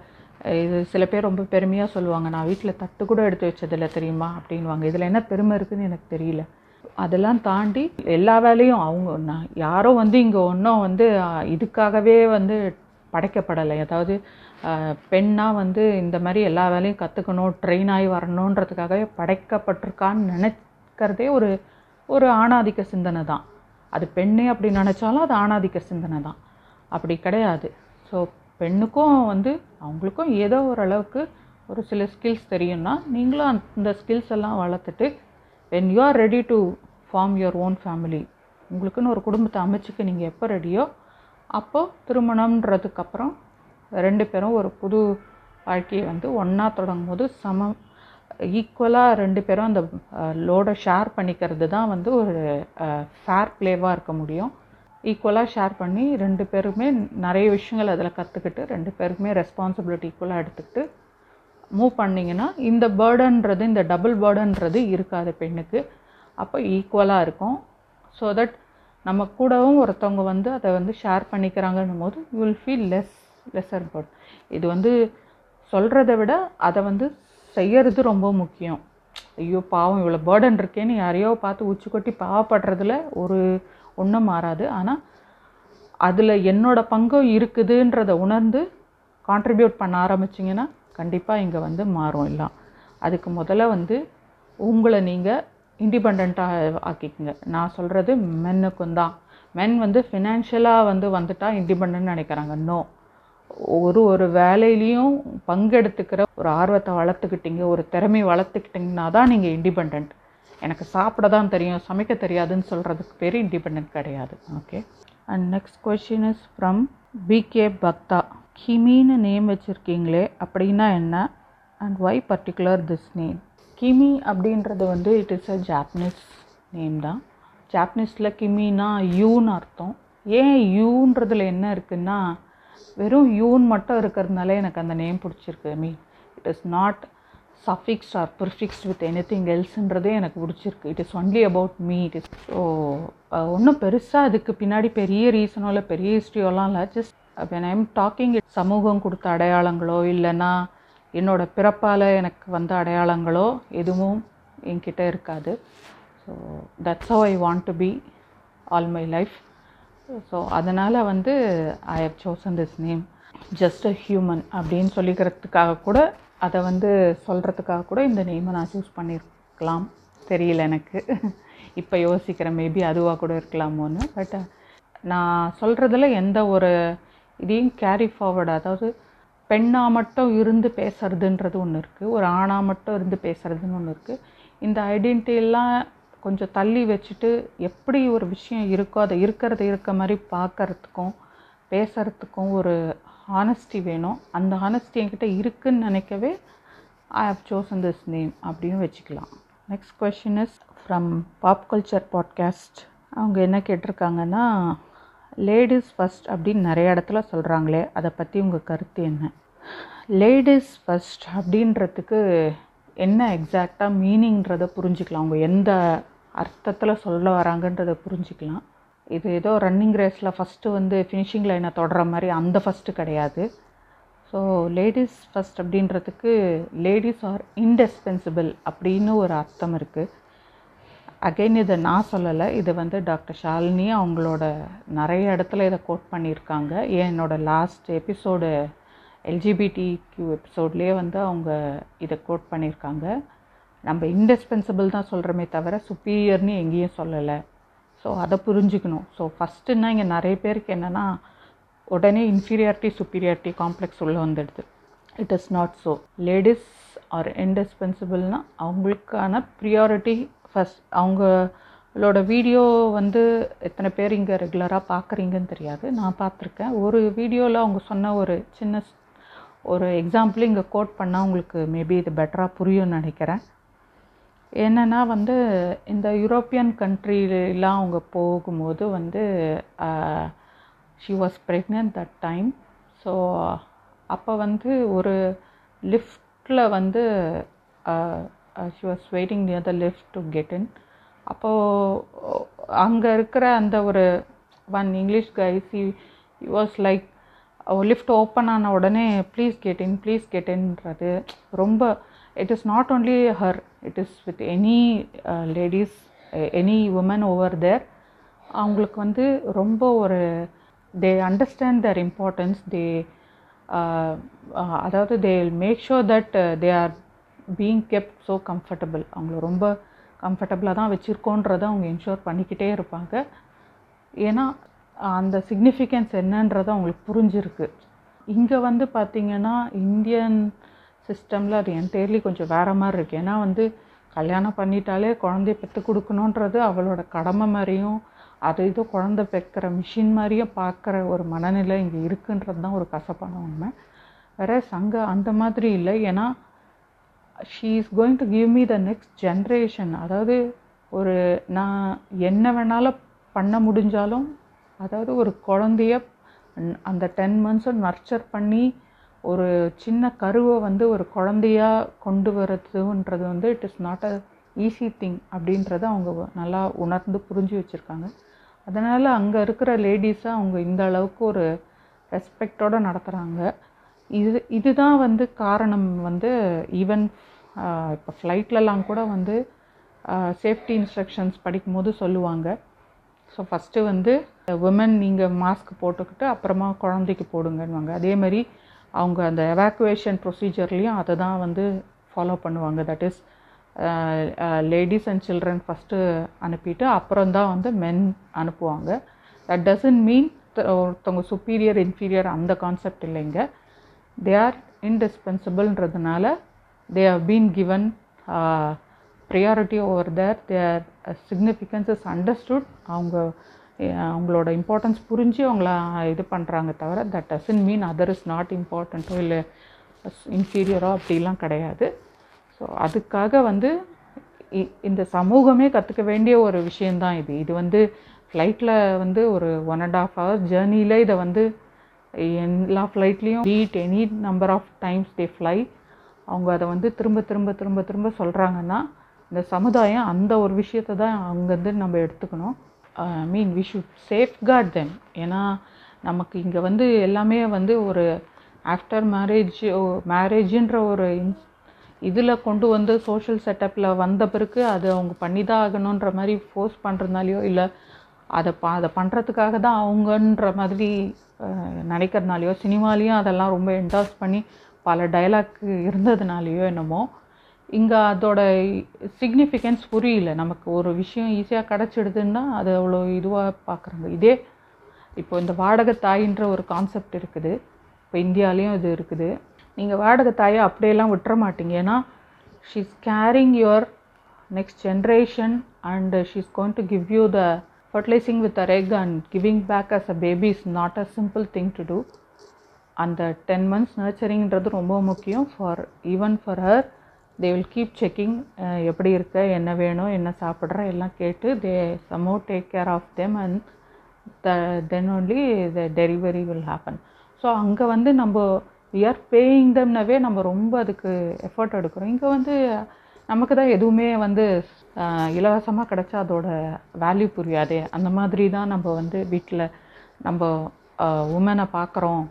Speaker 2: இது சில பேர் ரொம்ப பெருமையாக சொல்லுவாங்க நான் வீட்டில் தட்டு கூட எடுத்து வச்சதில்ல தெரியுமா? அப்படின்வாங்க இதில் என்ன பெருமை இருக்குதுன்னு எனக்கு தெரியல. அதெல்லாம் தாண்டி எல்லா வேலையும் அவங்க நான் யாரோ வந்து இங்கே ஒன்றும் வந்து இதுக்காகவே வந்து படைக்கப்படலை. அதாவது பெண்ணாக வந்து இந்த மாதிரி எல்லா வேலையும் கற்றுக்கணும் ட்ரெயின் ஆகி வரணுன்றதுக்காகவே படைக்கப்பட்டிருக்கான்னு நினைக்கிறதே ஒரு ஒரு ஆணாதிக்க சிந்தனை தான். அது பெண்ணே அப்படி நினச்சாலும் அது ஆணாதிக்க சிந்தனை தான். அப்படி கிடையாது. ஸோ பெண்ணுக்கும் வந்து அவங்களுக்கும் ஏதோ ஓரளவுக்கு ஒரு சில ஸ்கில்ஸ் தெரியும்னா நீங்களும் அந்த ஸ்கில்ஸ் எல்லாம் வளர்த்துட்டு when you are ready to form your own family உங்களுக்குன்னு ஒரு குடும்பத்தை அமைச்சுக்க நீங்கள் எப்போ ரெடியோ அப்போது திருமணம்ன்றதுக்கப்புறம் ரெண்டு பேரும் ஒரு புது வாழ்க்கையை வந்து ஒன்றா தொடங்கும் போது சமம் ஈக்குவலாக ரெண்டு பேரும் அந்த லோடை ஷேர் பண்ணிக்கிறது தான் வந்து ஒரு ஃபேர் ப்ளேவாக இருக்க முடியும். ஈக்குவலாக ஷேர் பண்ணி ரெண்டு பேருமே நிறைய விஷயங்கள் அதில் கற்றுக்கிட்டு ரெண்டு பேருக்குமே ரெஸ்பான்சிபிலிட்டி ஈக்குவலாக எடுத்துக்கிட்டு மூவ் பண்ணிங்கன்னா இந்த பேர்டன்றது இந்த டபுள் பேர்டன்றது இருக்காது பெண்ணுக்கு. அப்போ ஈக்குவலாக இருக்கும். ஸோ தட் நம்ம கூடவும் ஒருத்தவங்க வந்து அதை வந்து ஷேர் பண்ணிக்கிறாங்கன்னும் போது you will feel less lesser bird இது வந்து சொல்கிறத விட அதை வந்து செய்யறது ரொம்ப முக்கியம். ஐயோ பாவம் இவ்வளோ பேர்டன் இருக்கேன்னு யாரையோ பார்த்து உச்சி கொட்டி பாவப்படுறதுல ஒரு ஒன்றும் மாறாது. ஆனால் அதில் என்னோடய பங்கும் இருக்குதுன்றதை உணர்ந்து கான்ட்ரிபியூட் பண்ண ஆரம்பிச்சிங்கன்னா கண்டிப்பாக இங்கே வந்து மாறும் எல்லாம். அதுக்கு முதல்ல வந்து உங்களை நீங்கள் இண்டிபெண்ட்டாக ஆக்கிக்கங்க. நான் சொல்கிறது மென்னுக்கும் தான். மென் வந்து ஃபினான்ஷியலாக வந்து வந்துட்டால் இண்டிபெண்ட்னு நினைக்கிறாங்க. நோ ஒரு ஒரு வேலையிலையும் பங்கெடுத்துக்கிற ஒரு ஆர்வத்தை வளர்த்துக்கிட்டீங்க ஒரு திறமையை வளர்த்துக்கிட்டிங்கன்னா தான் நீங்கள் இண்டிபெண்ட் எனக்கு சாப்பிட தான் தெரியும் சமைக்க தெரியாதுன்னு சொல்கிறதுக்கு பேர் இண்டிபெண்ட் கிடையாது. Okay and next question is from PK Bhakta கிமின்னு name வச்சுருக்கீங்களே அப்படின்னா என்ன? And why particular this name Kimi அப்படின்றது வந்து it is a Japanese name தான். ஜாப்பனீஸில் கிமினா யூன்னு அர்த்தம். ஏன் யூன்றதில் என்ன இருக்குன்னா வெறும் யூன் மட்டும் இருக்கிறதுனால எனக்கு அந்த நேம் பிடிச்சிருக்கு. I mean it is not suffixed or prefixed with anything எல்ஸ்ன்றதே எனக்கு பிடிச்சிருக்கு. It is only about me it is so ஒன்றும் பெருசாக அதுக்கு பின்னாடி பெரிய ரீசனோ இல்லை பெரிய ஹிஸ்ட்ரியோலாம் இல்லை. ஜஸ்ட் வென் ஐம் டாக்கிங் சமூகம் கொடுத்த அடையாளங்களோ இல்லைன்னா என்னோடய பிறப்பால் எனக்கு வந்த அடையாளங்களோ எதுவும் என்கிட்ட இருக்காது. So that's how I want to be all my life so அதனால் வந்து I have chosen this name just a human அப்படின்னு சொல்லிக்கிறதுக்காக கூட அதை வந்து சொல்கிறதுக்காக கூட இந்த நேமை நான் சூஸ் பண்ணியிருக்கலாம் தெரியல எனக்கு. இப்போ யோசிக்கிறேன் மேபி அதுவாக கூட இருக்கலாமோன்னு. பட் நான் சொல்கிறதுல எந்த ஒரு இதையும் கேரி ஃபார்வர்டு அதாவது பெண்ணாக மட்டும் இருந்து பேசுறதுன்றது ஒன்று இருக்குது ஒரு ஆணாக மட்டும் இருந்து பேசுறதுன்னு ஒன்று இருக்குது இந்த ஐடென்டிட்டிலாம் கொஞ்சம் தள்ளி வச்சுட்டு எப்படி ஒரு விஷயம் இருக்கோ அதை இருக்கிறத இருக்க மாதிரி பார்க்கறதுக்கும் பேசுகிறதுக்கும் ஒரு ஹானஸ்டி வேணும். அந்த ஹானஸ்டி என்கிட்ட இருக்குன்னு நினைக்கவே I have chosen this name அப்படியும் வச்சுக்கலாம். Next question is from pop culture podcast அவங்க என்ன கேட்டிருக்காங்கன்னா லேடிஸ் ஃபஸ்ட் அப்படின்னு நிறைய இடத்துல சொல்கிறாங்களே அதை பற்றி உங்கள் கருத்து என்ன? லேடிஸ் ஃபஸ்ட் அப்படின்றதுக்கு என்ன எக்ஸாக்டாக மீனிங்கிறத புரிஞ்சுக்கலாம். அவங்க எந்த அர்த்தத்தில் சொல்ல வராங்கன்றதை புரிஞ்சுக்கலாம். இது ஏதோ ரன்னிங் ரேஸில் ஃபஸ்ட்டு வந்து ஃபினிஷிங் லைனை தொடர மாதிரி அந்த ஃபஸ்ட்டு கிடையாது. ஸோ லேடிஸ் ஃபஸ்ட் அப்படின்றதுக்கு லேடிஸ் ஆர் இன்டெஸ்பென்சிபிள் அப்படின்னு ஒரு அர்த்தம் இருக்குது அகைன் இதை நான் சொல்லலை. இது வந்து டாக்டர் ஷாலினி அவங்களோட நிறைய இடத்துல இதை கோட் பண்ணியிருக்காங்க. ஏன் என்னோட லாஸ்ட் எபிசோடு எல்ஜிபிடி கியூ எபிசோட்லேயே வந்து அவங்க இதை கோட் பண்ணியிருக்காங்க. நம்ம இன்டெஸ்பென்சிபிள் தான் சொல்கிறோமே தவிர சுப்பீரியர்னு எங்கேயும் சொல்லலை. ஸோ அதை புரிஞ்சுக்கணும். ஸோ ஃபஸ்ட்டுன்னா இங்கே நிறைய பேருக்கு என்னென்னா உடனே இன்ஃபீரியாரிட்டி சுப்பீரியாரிட்டி காம்ப்ளெக்ஸ் உள்ளே வந்துடுது. It is not so ladies are இன்டிஸ்பென்சிபிள்னால் அவங்களுக்கான ப்ரியாரிட்டி ஃபஸ்ட் அவங்களோட வீடியோ வந்து எத்தனை பேர் இங்கே ரெகுலராக பார்க்குறீங்கன்னு தெரியாது. நான் பார்த்துருக்கேன். ஒரு வீடியோவில் அவங்க சொன்ன ஒரு சின்ன ஸ்- ஒரு எக்ஸாம்பிள் இங்கே கோட் பண்ணால் உங்களுக்கு மேபி இது பெட்டராக புரியும்னு நினைக்கிறேன். என்னென்னா வந்து இந்த யூரோப்பியன் கண்ட்ரிலாம் அவங்க போகும்போது வந்து she was pregnant that time so அப்போ வந்து ஒரு லிஃப்டில் வந்து she was waiting near the lift to get in அப்போது அங்கே இருக்கிற அந்த ஒரு one English guys he was like lift open ஆன உடனே ப்ளீஸ் கெட் இன் ப்ளீஸ் கெட்டின்றது ரொம்ப it is not only her it is with any ladies any woman over there அவங்களுக்கு வந்து ரொம்ப ஒரு they understand Dhar importance they அதாவது they make sure that they are being kept so comfortable அவங்கள ரொம்ப கம்ஃபர்டபுளாக தான் வச்சுருக்கோன்றதை அவங்க என்ஷோர் பண்ணிக்கிட்டே இருப்பாங்க. ஏன்னா அந்த சிக்னிஃபிகன்ஸ் என்னன்றது அவங்களுக்கு புரிஞ்சிருக்கு. இங்கே வந்து பார்த்திங்கன்னா இந்தியன் சிஸ்டமில் அது என்டையர்லி கொஞ்சம் வேறு மாதிரி இருக்குது ஏன்னா வந்து கல்யாணம் பண்ணிட்டாலே குழந்தைய பெற்று கொடுக்கணுன்றது அவளோட கடமை மாதிரியும் அது ஏதோ குழந்த பெக்கிற மிஷின் மாதிரியும் பார்க்குற ஒரு மனநிலை இங்கே இருக்குன்றது தான் ஒரு கசப்பான உண்மை. வேற சங்க அந்த மாதிரி இல்லை. ஏன்னா she is going to give me the next generation அதாவது ஒரு நான் என்ன வேணாலும் பண்ண முடிஞ்சாலும் அதாவது ஒரு குழந்தைய அந்த டென் மந்த்ஸும் நர்ச்சர் பண்ணி ஒரு சின்ன கருவை வந்து ஒரு குழந்தையாக கொண்டு வரதுன்றது வந்து it is not a easy thing அப்படின்றத அவங்க நல்லா உணர்ந்து புரிஞ்சு வச்சுருக்காங்க. அதனால் அங்கே இருக்கிற லேடிஸை அவங்க இந்த அளவுக்கு ஒரு ரெஸ்பெக்டோடு நடத்துகிறாங்க இது இதுதான் வந்து காரணம் வந்து ஈவன் இப்போ ஃப்ளைட்லலாம் கூட வந்து சேஃப்டி இன்ஸ்ட்ரக்ஷன்ஸ் படிக்கும்போது சொல்லுவாங்க. ஸோ ஃபஸ்ட்டு வந்து உமன் நீங்கள் மாஸ்க் போட்டுக்கிட்டு அப்புறமா குழந்தைக்கு போடுங்கன்னுவாங்க. அதே மாதிரி அவங்க அந்த எவாக்குவேஷன் ப்ரொசீஜர்லேயும் அதை தான் வந்து ஃபாலோ பண்ணுவாங்க. That is ladies and children first அனுப்பிட்டு அப்புறம் தான் வந்து மென் அனுப்புவாங்க. தட் டசன்ட் மீன் ஒருத்தவங்க சுப்பீரியர் இன்ஃபீரியர் அந்த கான்செப்ட் இல்லைங்க they are இன்டிஸ்பென்சிபிள்ன்றதுனால they have been given priority over their their significance is understood அவங்க அவங்களோட இம்பார்ட்டன்ஸ் புரிஞ்சு அவங்கள இது பண்ணுறாங்க தவிர that doesn't mean other is not இம்பார்ட்டண்ட்டோ இல்லை இன்ஃபீரியரோ அப்படிலாம் கிடையாது. ஸோ அதுக்காக வந்து இந்த சமூகமே கற்றுக்க வேண்டிய ஒரு விஷயந்தான் இது. இது வந்து ஃப்ளைட்டில் வந்து ஒரு ஒன் அண்ட் ஆஃப் ஹவர்ஸ் ஜேர்னியில் இதை வந்து எல்லா ஃப்ளைட்லேயும் be it any number of times they fly அவங்க அதை வந்து திரும்ப திரும்ப திரும்ப திரும்ப சொல்கிறாங்கன்னா இந்த சமுதாயம் அந்த ஒரு விஷயத்தை தான் அங்கேருந்து நம்ம எடுத்துக்கணும். Mean we should safeguard them ஏன்னா நமக்கு இங்கே வந்து எல்லாமே வந்து ஒரு ஆஃப்டர் மேரேஜ் மேரேஜுன்ற ஒரு இதில் கொண்டு வந்து சோஷியல் செட்டப்பில் வந்த பிறகு அது அவங்க பண்ணி தான் ஆகணுன்ற மாதிரி ஃபோர்ஸ் பண்ணுறதுனாலையோ இல்லை அதை ப அதை பண்ணுறதுக்காக தான் அவங்கன்ற மாதிரி நினைக்கிறதுனாலையோ சினிமாலேயும் அதெல்லாம் ரொம்ப என்டாஸ் பண்ணி பல டைலாக் இருந்ததுனாலையோ என்னமோ இங்கே அதோட சிக்னிஃபிகன்ஸ் புரியல. நமக்கு ஒரு விஷயம் ஈஸியாக கிடச்சிடுதுன்னா அது அவ்வளோ இதுவாக பார்க்குறாங்க. இதே இப்போ இந்த வாடகை தாயின்ற ஒரு கான்செப்ட் இருக்குது. இப்போ இந்தியாலேயும் இது இருக்குது. நீங்கள் வாடகை தாயை அப்படியெல்லாம் விட்டுற மாட்டீங்க. ஏன்னா she's carrying your next generation and she's going to give you the fertilising with a egg and giving back as a baby is not a simple thing to do அந்த டென் மந்த்ஸ் நர்ச்சரிங்கிறது ரொம்ப முக்கியம் for even for her they will keep checking எப்படி இருக்க என்ன வேணும் என்ன சாப்பிட்ற எல்லாம் கேட்டு they சமோ take care of them and the then only the delivery will happen so அங்கே வந்து நம்ம இயர் பேயிங் தம்னாவே நம்ம ரொம்ப அதுக்கு எஃபர்ட் எடுக்கிறோம். இங்கே வந்து நமக்கு தான் எதுவுமே வந்து இலவசமாக கிடச்சா அதோட வேல்யூ புரியாதே. அந்த மாதிரி தான் நம்ம வந்து வீட்டில் நம்ம உமனை பார்க்குறோம்.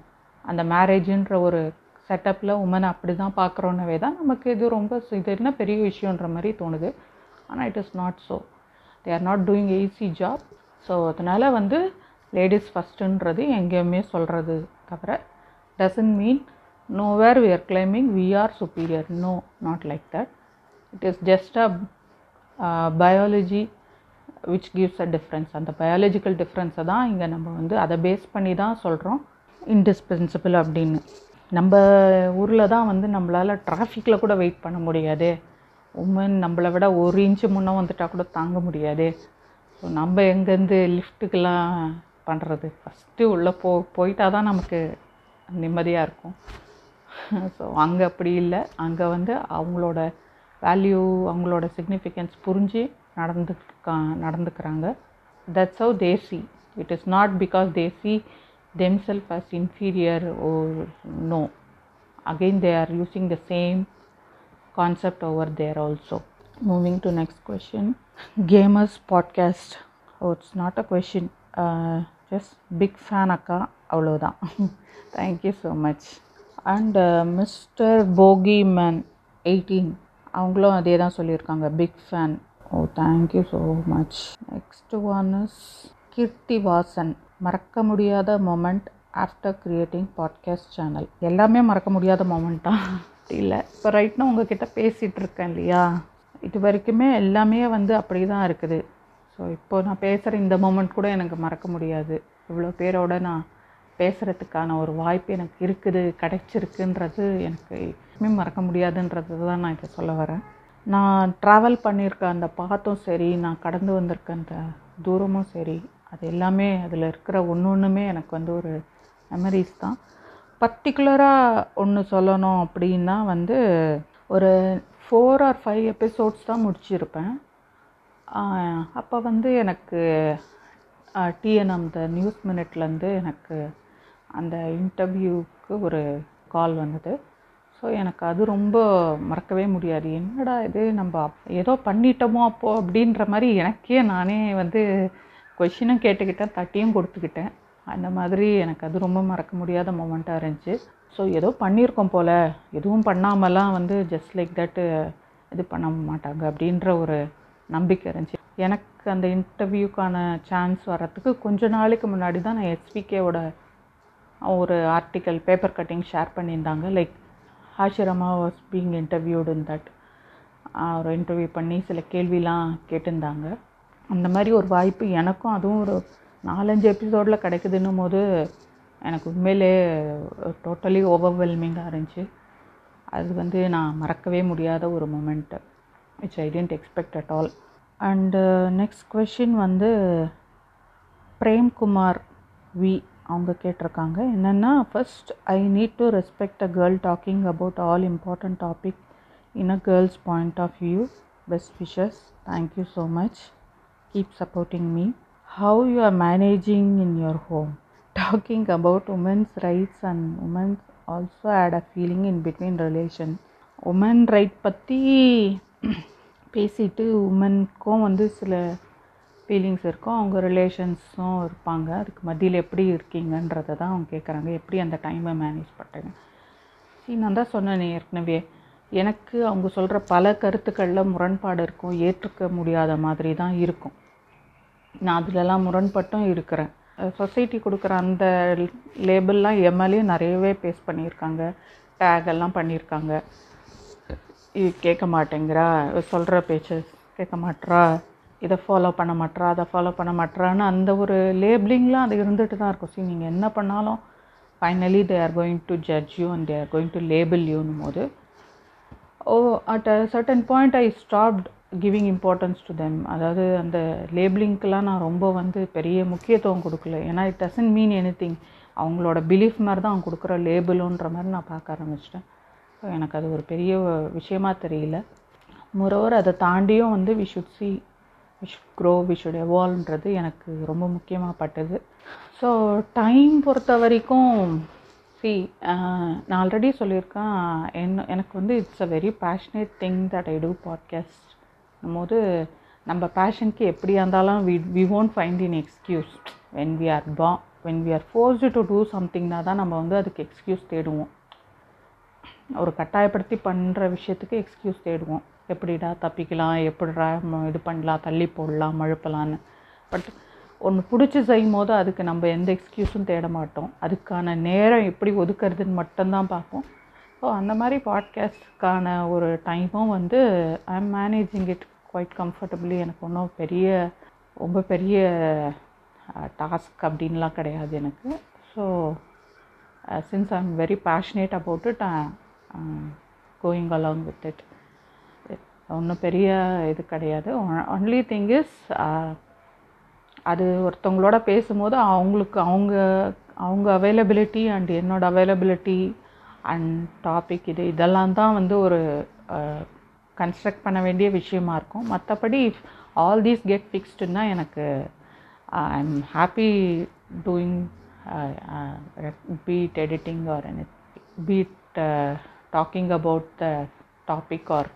Speaker 2: அந்த மேரேஜுன்ற ஒரு செட்டப்பில் உமனை அப்படி தான் பார்க்குறோன்னவே தான் நமக்கு இது ரொம்ப இது என்ன பெரிய விஷயன்ற மாதிரி தோணுது. ஆனால் it is not so they are not doing easy job so அதனால் வந்து லேடிஸ் ஃபஸ்ட்டுன்றது எங்கேயுமே சொல்கிறது தவிர doesn't mean no where we are claiming we are superior no not like that it is just a biology which gives a difference அந்த biological டிஃப்ரென்ஸை தான் இங்கே நம்ம வந்து அதை பேஸ் பண்ணி தான் சொல்கிறோம் இன்டிஸ்பென்சிபிள் அப்படின்னு. நம்ம ஊரில் தான் வந்து நம்மளால் டிராஃபிக்கில் கூட வெயிட் பண்ண முடியாது. உமன் நம்மளை விட ஒரு இன்ச்சு முன்னே வந்துட்டால் கூட தாங்க முடியாது. ஸோ நம்ம எங்கேருந்து லிஃப்ட்டுக்கெல்லாம் பண்ணுறது ஃபஸ்ட்டு உள்ளே போ போயிட்டா தான் நமக்கு நிம்மதியாக இருக்கும். ஸோ அங்கே அப்படி இல்லை. அங்கே வந்து அவங்களோட வேல்யூ அவங்களோட சிக்னிஃபிகன்ஸ் புரிஞ்சு நடந்துக்கா நடந்துக்கிறாங்க. That's how desi it is not because desi themselves as inferior or no again they are using the same concept over there also moving to next question gamers podcast oh it's not a question uh, just big fan அக்கா அவ்வளோதான் thank you so much and mister bogey man eighteen அவங்களும் அதே தான் சொல்லியிருக்காங்க big fan oh thank you so much next one is Keerthi Vasan மறக்க முடியாத moment after creating podcast channel எல்லாமே மறக்க முடியாத மொமெண்ட்டா இல்லை. இப்போ ரைட்னா உங்ககிட்ட பேசிகிட்டு இருக்கேன் இல்லையா? இது வரைக்குமே எல்லாமே வந்து அப்படி தான் இருக்குது. ஸோ இப்போ நான் பேசுகிற இந்த மொமெண்ட் கூட எனக்கு மறக்க முடியாது. இவ்வளோ பேரோட நான் பேசுகிறதுக்கான ஒரு வாய்ப்பு எனக்கு இருக்குது கிடைச்சிருக்குன்றது எனக்கு எப்பவுமே மறக்க முடியாதுன்றது தான் நான் இதை சொல்ல வரேன். நான் ட்ராவல் பண்ணியிருக்க அந்த பாத்தும் சரி நான் கடந்து வந்திருக்க அந்த தூரமும் சரி அது எல்லாமே அதில் இருக்கிற ஒன்று ஒன்றுமே எனக்கு வந்து ஒரு மெமரிஸ் தான். பர்டிகுலராக ஒன்று சொல்லணும் அப்படின்னா வந்து ஒரு ஃபோர் ஆர் ஃபைவ் எபிசோட்ஸ் தான் முடிச்சிருப்பேன். அப்போ வந்து எனக்கு டிஎன்எம் த நியூஸ் மினிட்லேருந்து எனக்கு அந்த இன்டர்வியூவுக்கு ஒரு கால் வந்தது. ஸோ எனக்கு அது ரொம்ப மறக்கவே முடியாது. என்னடா இது நம்ம ஏதோ பண்ணிட்டோமோ அப்போது அப்படின்ற மாதிரி எனக்கே நானே வந்து கொஷினும் கேட்டுக்கிட்டேன் தட்டியும் கொடுத்துக்கிட்டேன். அந்த மாதிரி எனக்கு அது ரொம்ப மறக்க முடியாத மூமெண்ட்டாக இருந்துச்சு. ஸோ ஏதோ பண்ணியிருக்கோம் போல். எதுவும் பண்ணாமலாம் வந்து ஜஸ்ட் லைக் தட்டு இது பண்ண மாட்டாங்க அப்படின்ற ஒரு நம்பிக்கை இருந்துச்சு. எனக்கு அந்த இன்டர்வியூக்கான சான்ஸ் வர்றதுக்கு கொஞ்ச நாளைக்கு முன்னாடி தான் நான் எஸ்பிகேவோட ஒரு ஆர்டிக்கல் பேப்பர் கட்டிங் ஷேர் பண்ணியிருந்தாங்க. Like Ashrama was being interviewed in that ஒரு இன்டர்வியூ பண்ணி சில கேள்விலாம் கேட்டிருந்தாங்க. அந்த மாதிரி ஒரு வாய்ப்பு எனக்கும் அதுவும் ஒரு நாலஞ்சு எபிசோடில் கிடைக்குதுன்னும் போது எனக்கு உண்மையிலே டோட்டலி ஓவர்வெல்மிங்காக இருந்துச்சு. அது வந்து நான் மறக்கவே முடியாத ஒரு moment which I didn't expect at all and next question வந்து பிரேம்குமார் வி அவங்க கேட்டிருக்காங்க. என்னென்னா first I need to respect a girl talking about all important topic in a girls point of view best wishes thank you so much keep supporting me how you are managing in your home talking about women's rights and women's also add a feeling in between relation women right பற்றி பேசிட்டு உமனுக்கும் வந்து சில feelings இருக்கும். அவங்க ரிலேஷன்ஸும் இருப்பாங்க. அதுக்கு மத்தியில் எப்படி இருக்கீங்கன்றதை தான் அவங்க கேட்குறாங்க எப்படி அந்த டைமை மேனேஜ் பண்ணுறீங்க சரி நான் தான் சொன்னேன் ஏற்கனவே. எனக்கு அவங்க சொல்கிற பல கருத்துக்களில் முரண்பாடு இருக்கும். ஏற்றுக்க முடியாத மாதிரி தான் இருக்கும். நான் அதிலெல்லாம் முரண்பட்டும் இருக்கிறேன். சொசைட்டி கொடுக்குற அந்த லேபிள்லாம் எம்எல்ஏ நிறையவே பேஸ் பண்ணியிருக்காங்க. டேக் எல்லாம் பண்ணியிருக்காங்க. இது கேட்க மாட்டேங்கிறா சொல்கிற பேச்சு கேட்க மாட்றா இதை ஃபாலோ பண்ண மாட்றா அதை ஃபாலோ பண்ண மாட்றான்னு அந்த ஒரு லேபிளிங்லாம் அது இருந்துட்டு தான் இருக்கும். சரி நீங்கள் என்ன பண்ணாலும் finally they are going to judge you and they are going to label யூனும் போது ஓ at a certain point I stopped giving importance to them அதாவது அந்த லேபிளிங்க்கெலாம் நான் ரொம்ப வந்து பெரிய முக்கியத்துவம் கொடுக்கல. ஏன்னா it doesn't mean anything அவங்களோட பிலீஃப் மாதிரி தான் அவங்க கொடுக்குற லேபிளுன்ற மாதிரி நான் பார்க்க ஆரம்பிச்சிட்டேன். ஸோ எனக்கு அது ஒரு பெரிய விஷயமா தெரியல. முறவர் அதை தாண்டியும் வந்து we should see we should grow we should எவால்வ்ன்றது எனக்கு ரொம்ப முக்கியமாக பட்டது. ஸோ டைம் பொறுத்த வரைக்கும் சி நான் ஆல்ரெடி சொல்லியிருக்கேன் என்ன எனக்கு வந்து it's a very passionate thing that I do podcast போது நம்ம பேஷனுக்கு எப்படியா இருந்தாலும் we we won't find in excuse when we are பா when we are forced to do சம்திங்னா தான் நம்ம வந்து அதுக்கு எக்ஸ்கியூஸ் தேடுவோம். ஒரு கட்டாயப்படுத்தி பண்ணுற விஷயத்துக்கு எக்ஸ்கியூஸ் தேடுவோம். எப்படிடா தப்பிக்கலாம் எப்படிடா இது பண்ணலாம் தள்ளி போடலாம் மழுப்பலான்னு பட் ஒன்று பிடிச்சி செய்யும் போது அதுக்கு நம்ம எந்த எக்ஸ்கியூஸும் தேட மாட்டோம். அதுக்கான நேரம் எப்படி ஒதுக்குறதுன்னு மட்டும்தான் பார்ப்போம். ஸோ அந்த மாதிரி பாட்காஸ்ட்கான ஒரு டைமும் வந்து I am managing it quite comfortably எனக்கு ஒன்றும் பெரிய ரொம்ப பெரிய டாஸ்க் அப்படின்லாம் கிடையாது எனக்கு. So since I am very passionate about it going along with it ஒன்றும் பெரிய இது கிடையாது. ஒன்லி திங் இஸ் அது ஒருத்தவங்களோட பேசும்போது அவங்களுக்கு அவங்க அவங்க அவைலபிலிட்டி அண்ட் என்னோடய அவைலபிலிட்டி அண்ட் டாபிக் இது இதெல்லாம் தான் வந்து ஒரு கன்ஸ்ட்ரக்ட் பண்ண வேண்டிய விஷயமா இருக்கும். மற்றபடி ஆல் தீஸ் கெட் ஃபிக்ஸ்டுன்னா எனக்கு I am happy doing be it editing or any be it talking about the topic or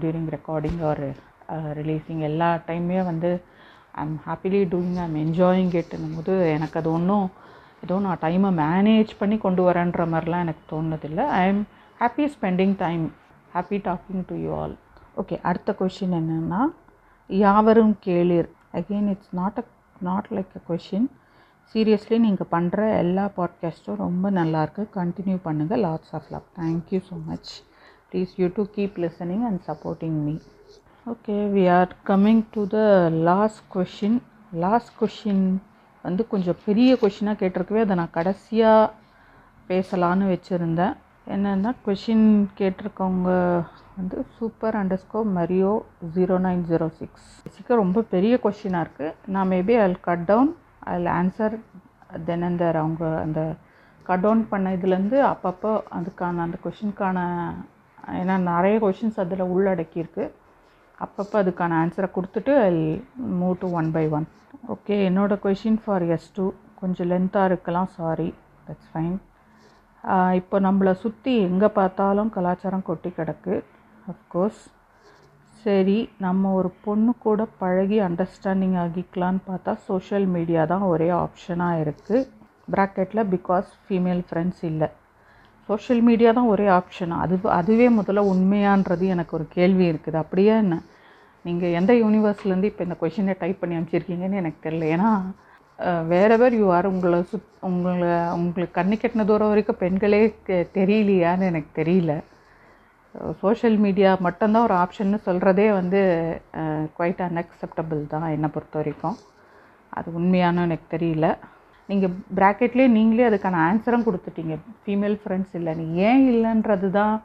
Speaker 2: during recording or releasing எல்லா டைமே வந்து I am happily doing I'm enjoying இட்னும் போது எனக்கு அது ஒன்றும் ஏதோ நான் டைமை மேனேஜ் பண்ணி கொண்டு வரேன்ற மாதிரிலாம் எனக்கு தோணுதில்லை I am happy spending time happy talking to you all okay அடுத்த கொஷின் என்னென்னா யாவரும் கேளிர். Again it's not a not like a question seriously நீங்கள் பண்ணுற எல்லா பாட்காஸ்ட்டும் ரொம்ப நல்லாயிருக்கு கண்டினியூ பண்ணுங்கள் lots of love thank you so much please you to keep listening and supporting me okay we are coming to the last question last question வந்து கொஞ்சம் பெரிய கொஷினாக கேட்டிருக்கவே அதை நான் கடைசியாக பேசலான்னு வச்சுருந்தேன். என்னென்னா கொஷின் கேட்டிருக்கவங்க வந்து super underscore Mario zero nine zero six பேசிக்காக ரொம்ப பெரிய கொஷினாக இருக்குது நான் maybe I cut down I answer then அந்த அவங்க அந்த கட் டவுன் பண்ண இதுலேருந்து அப்பப்போ அதுக்கான அந்த கொஷினுக்கான ஏன்னா நிறைய கொஷின்ஸ் அதில் உள்ளடக்கியிருக்கு. அப்பப்போ அதுக்கான ஆன்சரை கொடுத்துட்டு I move to one by one okay என்னோடய கொஷின் ஃபார் எஸ் டூ கொஞ்சம் லென்த்தாக இருக்கலாம் சாரி தட்ஸ் ஃபைன் இப்போ நம்மளை சுற்றி எங்கே பார்த்தாலும் கலாச்சாரம் கொட்டி கிடக்கு. அஃப்கோர்ஸ் சரி நம்ம ஒரு பொண்ணு கூட பழகி அண்டர்ஸ்டாண்டிங் ஆகிக்கலான்னு பார்த்தா சோஷியல் மீடியா தான் ஒரே ஆப்ஷனாக இருக்குது ப்ராக்கெட்டில் பிகாஸ் ஃபீமேல் ஃப்ரெண்ட்ஸ் இல்லை. சோஷியல் மீடியா தான் ஒரே ஆப்ஷன் அது அதுவே முதல்ல உண்மையான்றது எனக்கு ஒரு கேள்வி இருக்குது. அப்படியே என்ன? நீங்கள் எந்த யூனிவர்ஸ்லேருந்து இப்போ இந்த கொஷினை டைப் பண்ணி அனுப்பிச்சிருக்கீங்கன்னு எனக்கு தெரியல. ஏன்னா வேறவர் யூ ஆர் உங்களை சுத் உங்களை உங்களுக்கு கண்ணு கெட்டின தூரம் வரைக்கும் பெண்களே தெரியலையான்னு எனக்கு தெரியல. சோஷியல் மீடியா மட்டும்தான் ஒரு ஆப்ஷன்னு சொல்கிறதே வந்து குவைட் அன்அக்செப்டபிள் தான் என்னை பொறுத்த வரைக்கும். அது உண்மையானு எனக்கு தெரியல. நீங்கள் ப்ராக்கெட்லேயே நீங்களே அதுக்கான ஆன்சரும் கொடுத்துட்டீங்க. ஃபீமேல் ஃப்ரெண்ட்ஸ் இல்லை. நீ ஏன் இல்லைன்றது தான்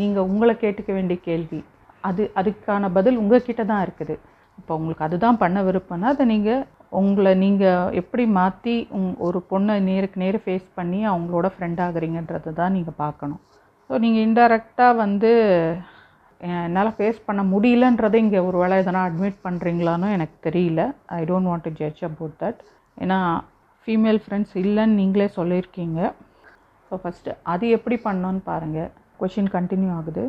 Speaker 2: நீங்கள் உங்களை கேட்டுக்க வேண்டிய கேள்வி. அது அதுக்கான பதில் உங்ககிட்ட தான் இருக்குது. இப்போ உங்களுக்கு அதுதான் பண்ண விருப்பம்னா அதை நீங்கள் உங்களை நீங்கள் எப்படி மாற்றி உங் ஒரு பொண்ணை நேருக்கு நேர் ஃபேஸ் பண்ணி அவங்களோட ஃப்ரெண்ட் ஆகுறீங்கன்றது தான் நீங்கள் பார்க்கணும். ஸோ நீங்கள் இன்டெரக்டாக வந்து என்னால் ஃபேஸ் பண்ண முடியலன்றதை இங்கே ஒரு வேளை எதனா அட்மிட் பண்ணுறீங்களான்னு எனக்கு தெரியல. I don't want to judge about that ஏன்னா ஃபீமேல் ஃப்ரெண்ட்ஸ் இல்லைன்னு நீங்களே சொல்லியிருக்கீங்க. ஸோ ஃபஸ்ட்டு அது எப்படி பண்ணோன்னு பாருங்கள் கொஷின் கண்டினியூ ஆகுது.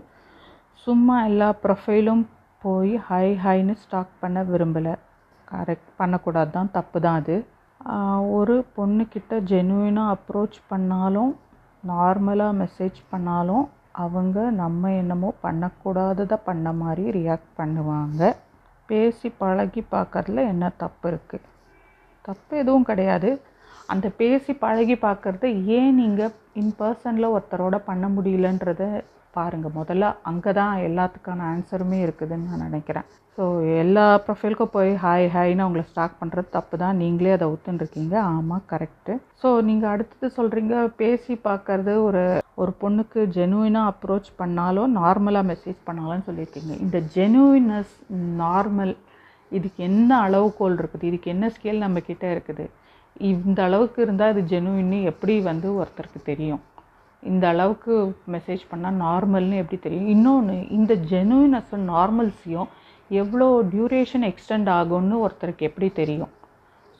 Speaker 2: சும்மா எல்லா ப்ரொஃபைலும் போய் ஹை ஹைன்னு ஸ்டாக் பண்ண விரும்பலை. கரெக்ட் பண்ணக்கூடாது தான் தப்பு தான் அது ஒரு பொண்ணுக்கிட்ட ஜெனுவினாக அப்ரோச் பண்ணாலும் நார்மலாக மெசேஜ் பண்ணாலும் அவங்க நம்ம என்னமோ பண்ணக்கூடாததை பண்ண மாதிரி ரியாக்ட் பண்ணுவாங்க. பேசி பழகி பார்க்கறதுல என்ன தப்பு இருக்குது தப்பு எதுவும் கிடையாது. அந்த பேசி பழகி பார்க்குறத ஏன் நீங்கள் இன் பர்சனில் ஒருத்தரோட பண்ண முடியலன்றத பாருங்கள் முதல்ல அங்கே தான் எல்லாத்துக்கான ஆன்சருமே இருக்குதுன்னு நான் நினைக்கிறேன். ஸோ எல்லா ப்ரொஃபைலுக்கும் போய் ஹாய் ஹாய்னு அவங்கள ஸ்டாக் பண்ணுறது தப்பு தான் நீங்களே அதை ஒத்துருக்கீங்க ஆமாம் கரெக்டு ஸோ நீங்கள் அடுத்தது சொல்கிறீங்க பேசி பார்க்கறது ஒரு ஒரு பொண்ணுக்கு ஜெனுவினாக அப்ரோச் பண்ணாலும் நார்மலாக மெசேஜ் பண்ணாலும் சொல்லியிருக்கீங்க. இந்த ஜெனுவினஸ் நார்மல் இதுக்கு என்ன அளவுகோல் இருக்குது? இதுக்கு என்ன ஸ்கேல் நம்மக்கிட்ட இருக்குது? இந்த அளவுக்கு இருந்தால் அது ஜெனுவின்னு எப்படி வந்து ஒருத்தருக்கு தெரியும்? இந்த அளவுக்கு மெசேஜ் பண்ணால் நார்மல்னு எப்படி தெரியும்? இன்னொன்று இந்த ஜெனுவினஸும் நார்மல்ஸையும் எவ்வளோ டியூரேஷன் எக்ஸ்டெண்ட் ஆகும்னு ஒருத்தருக்கு எப்படி தெரியும்?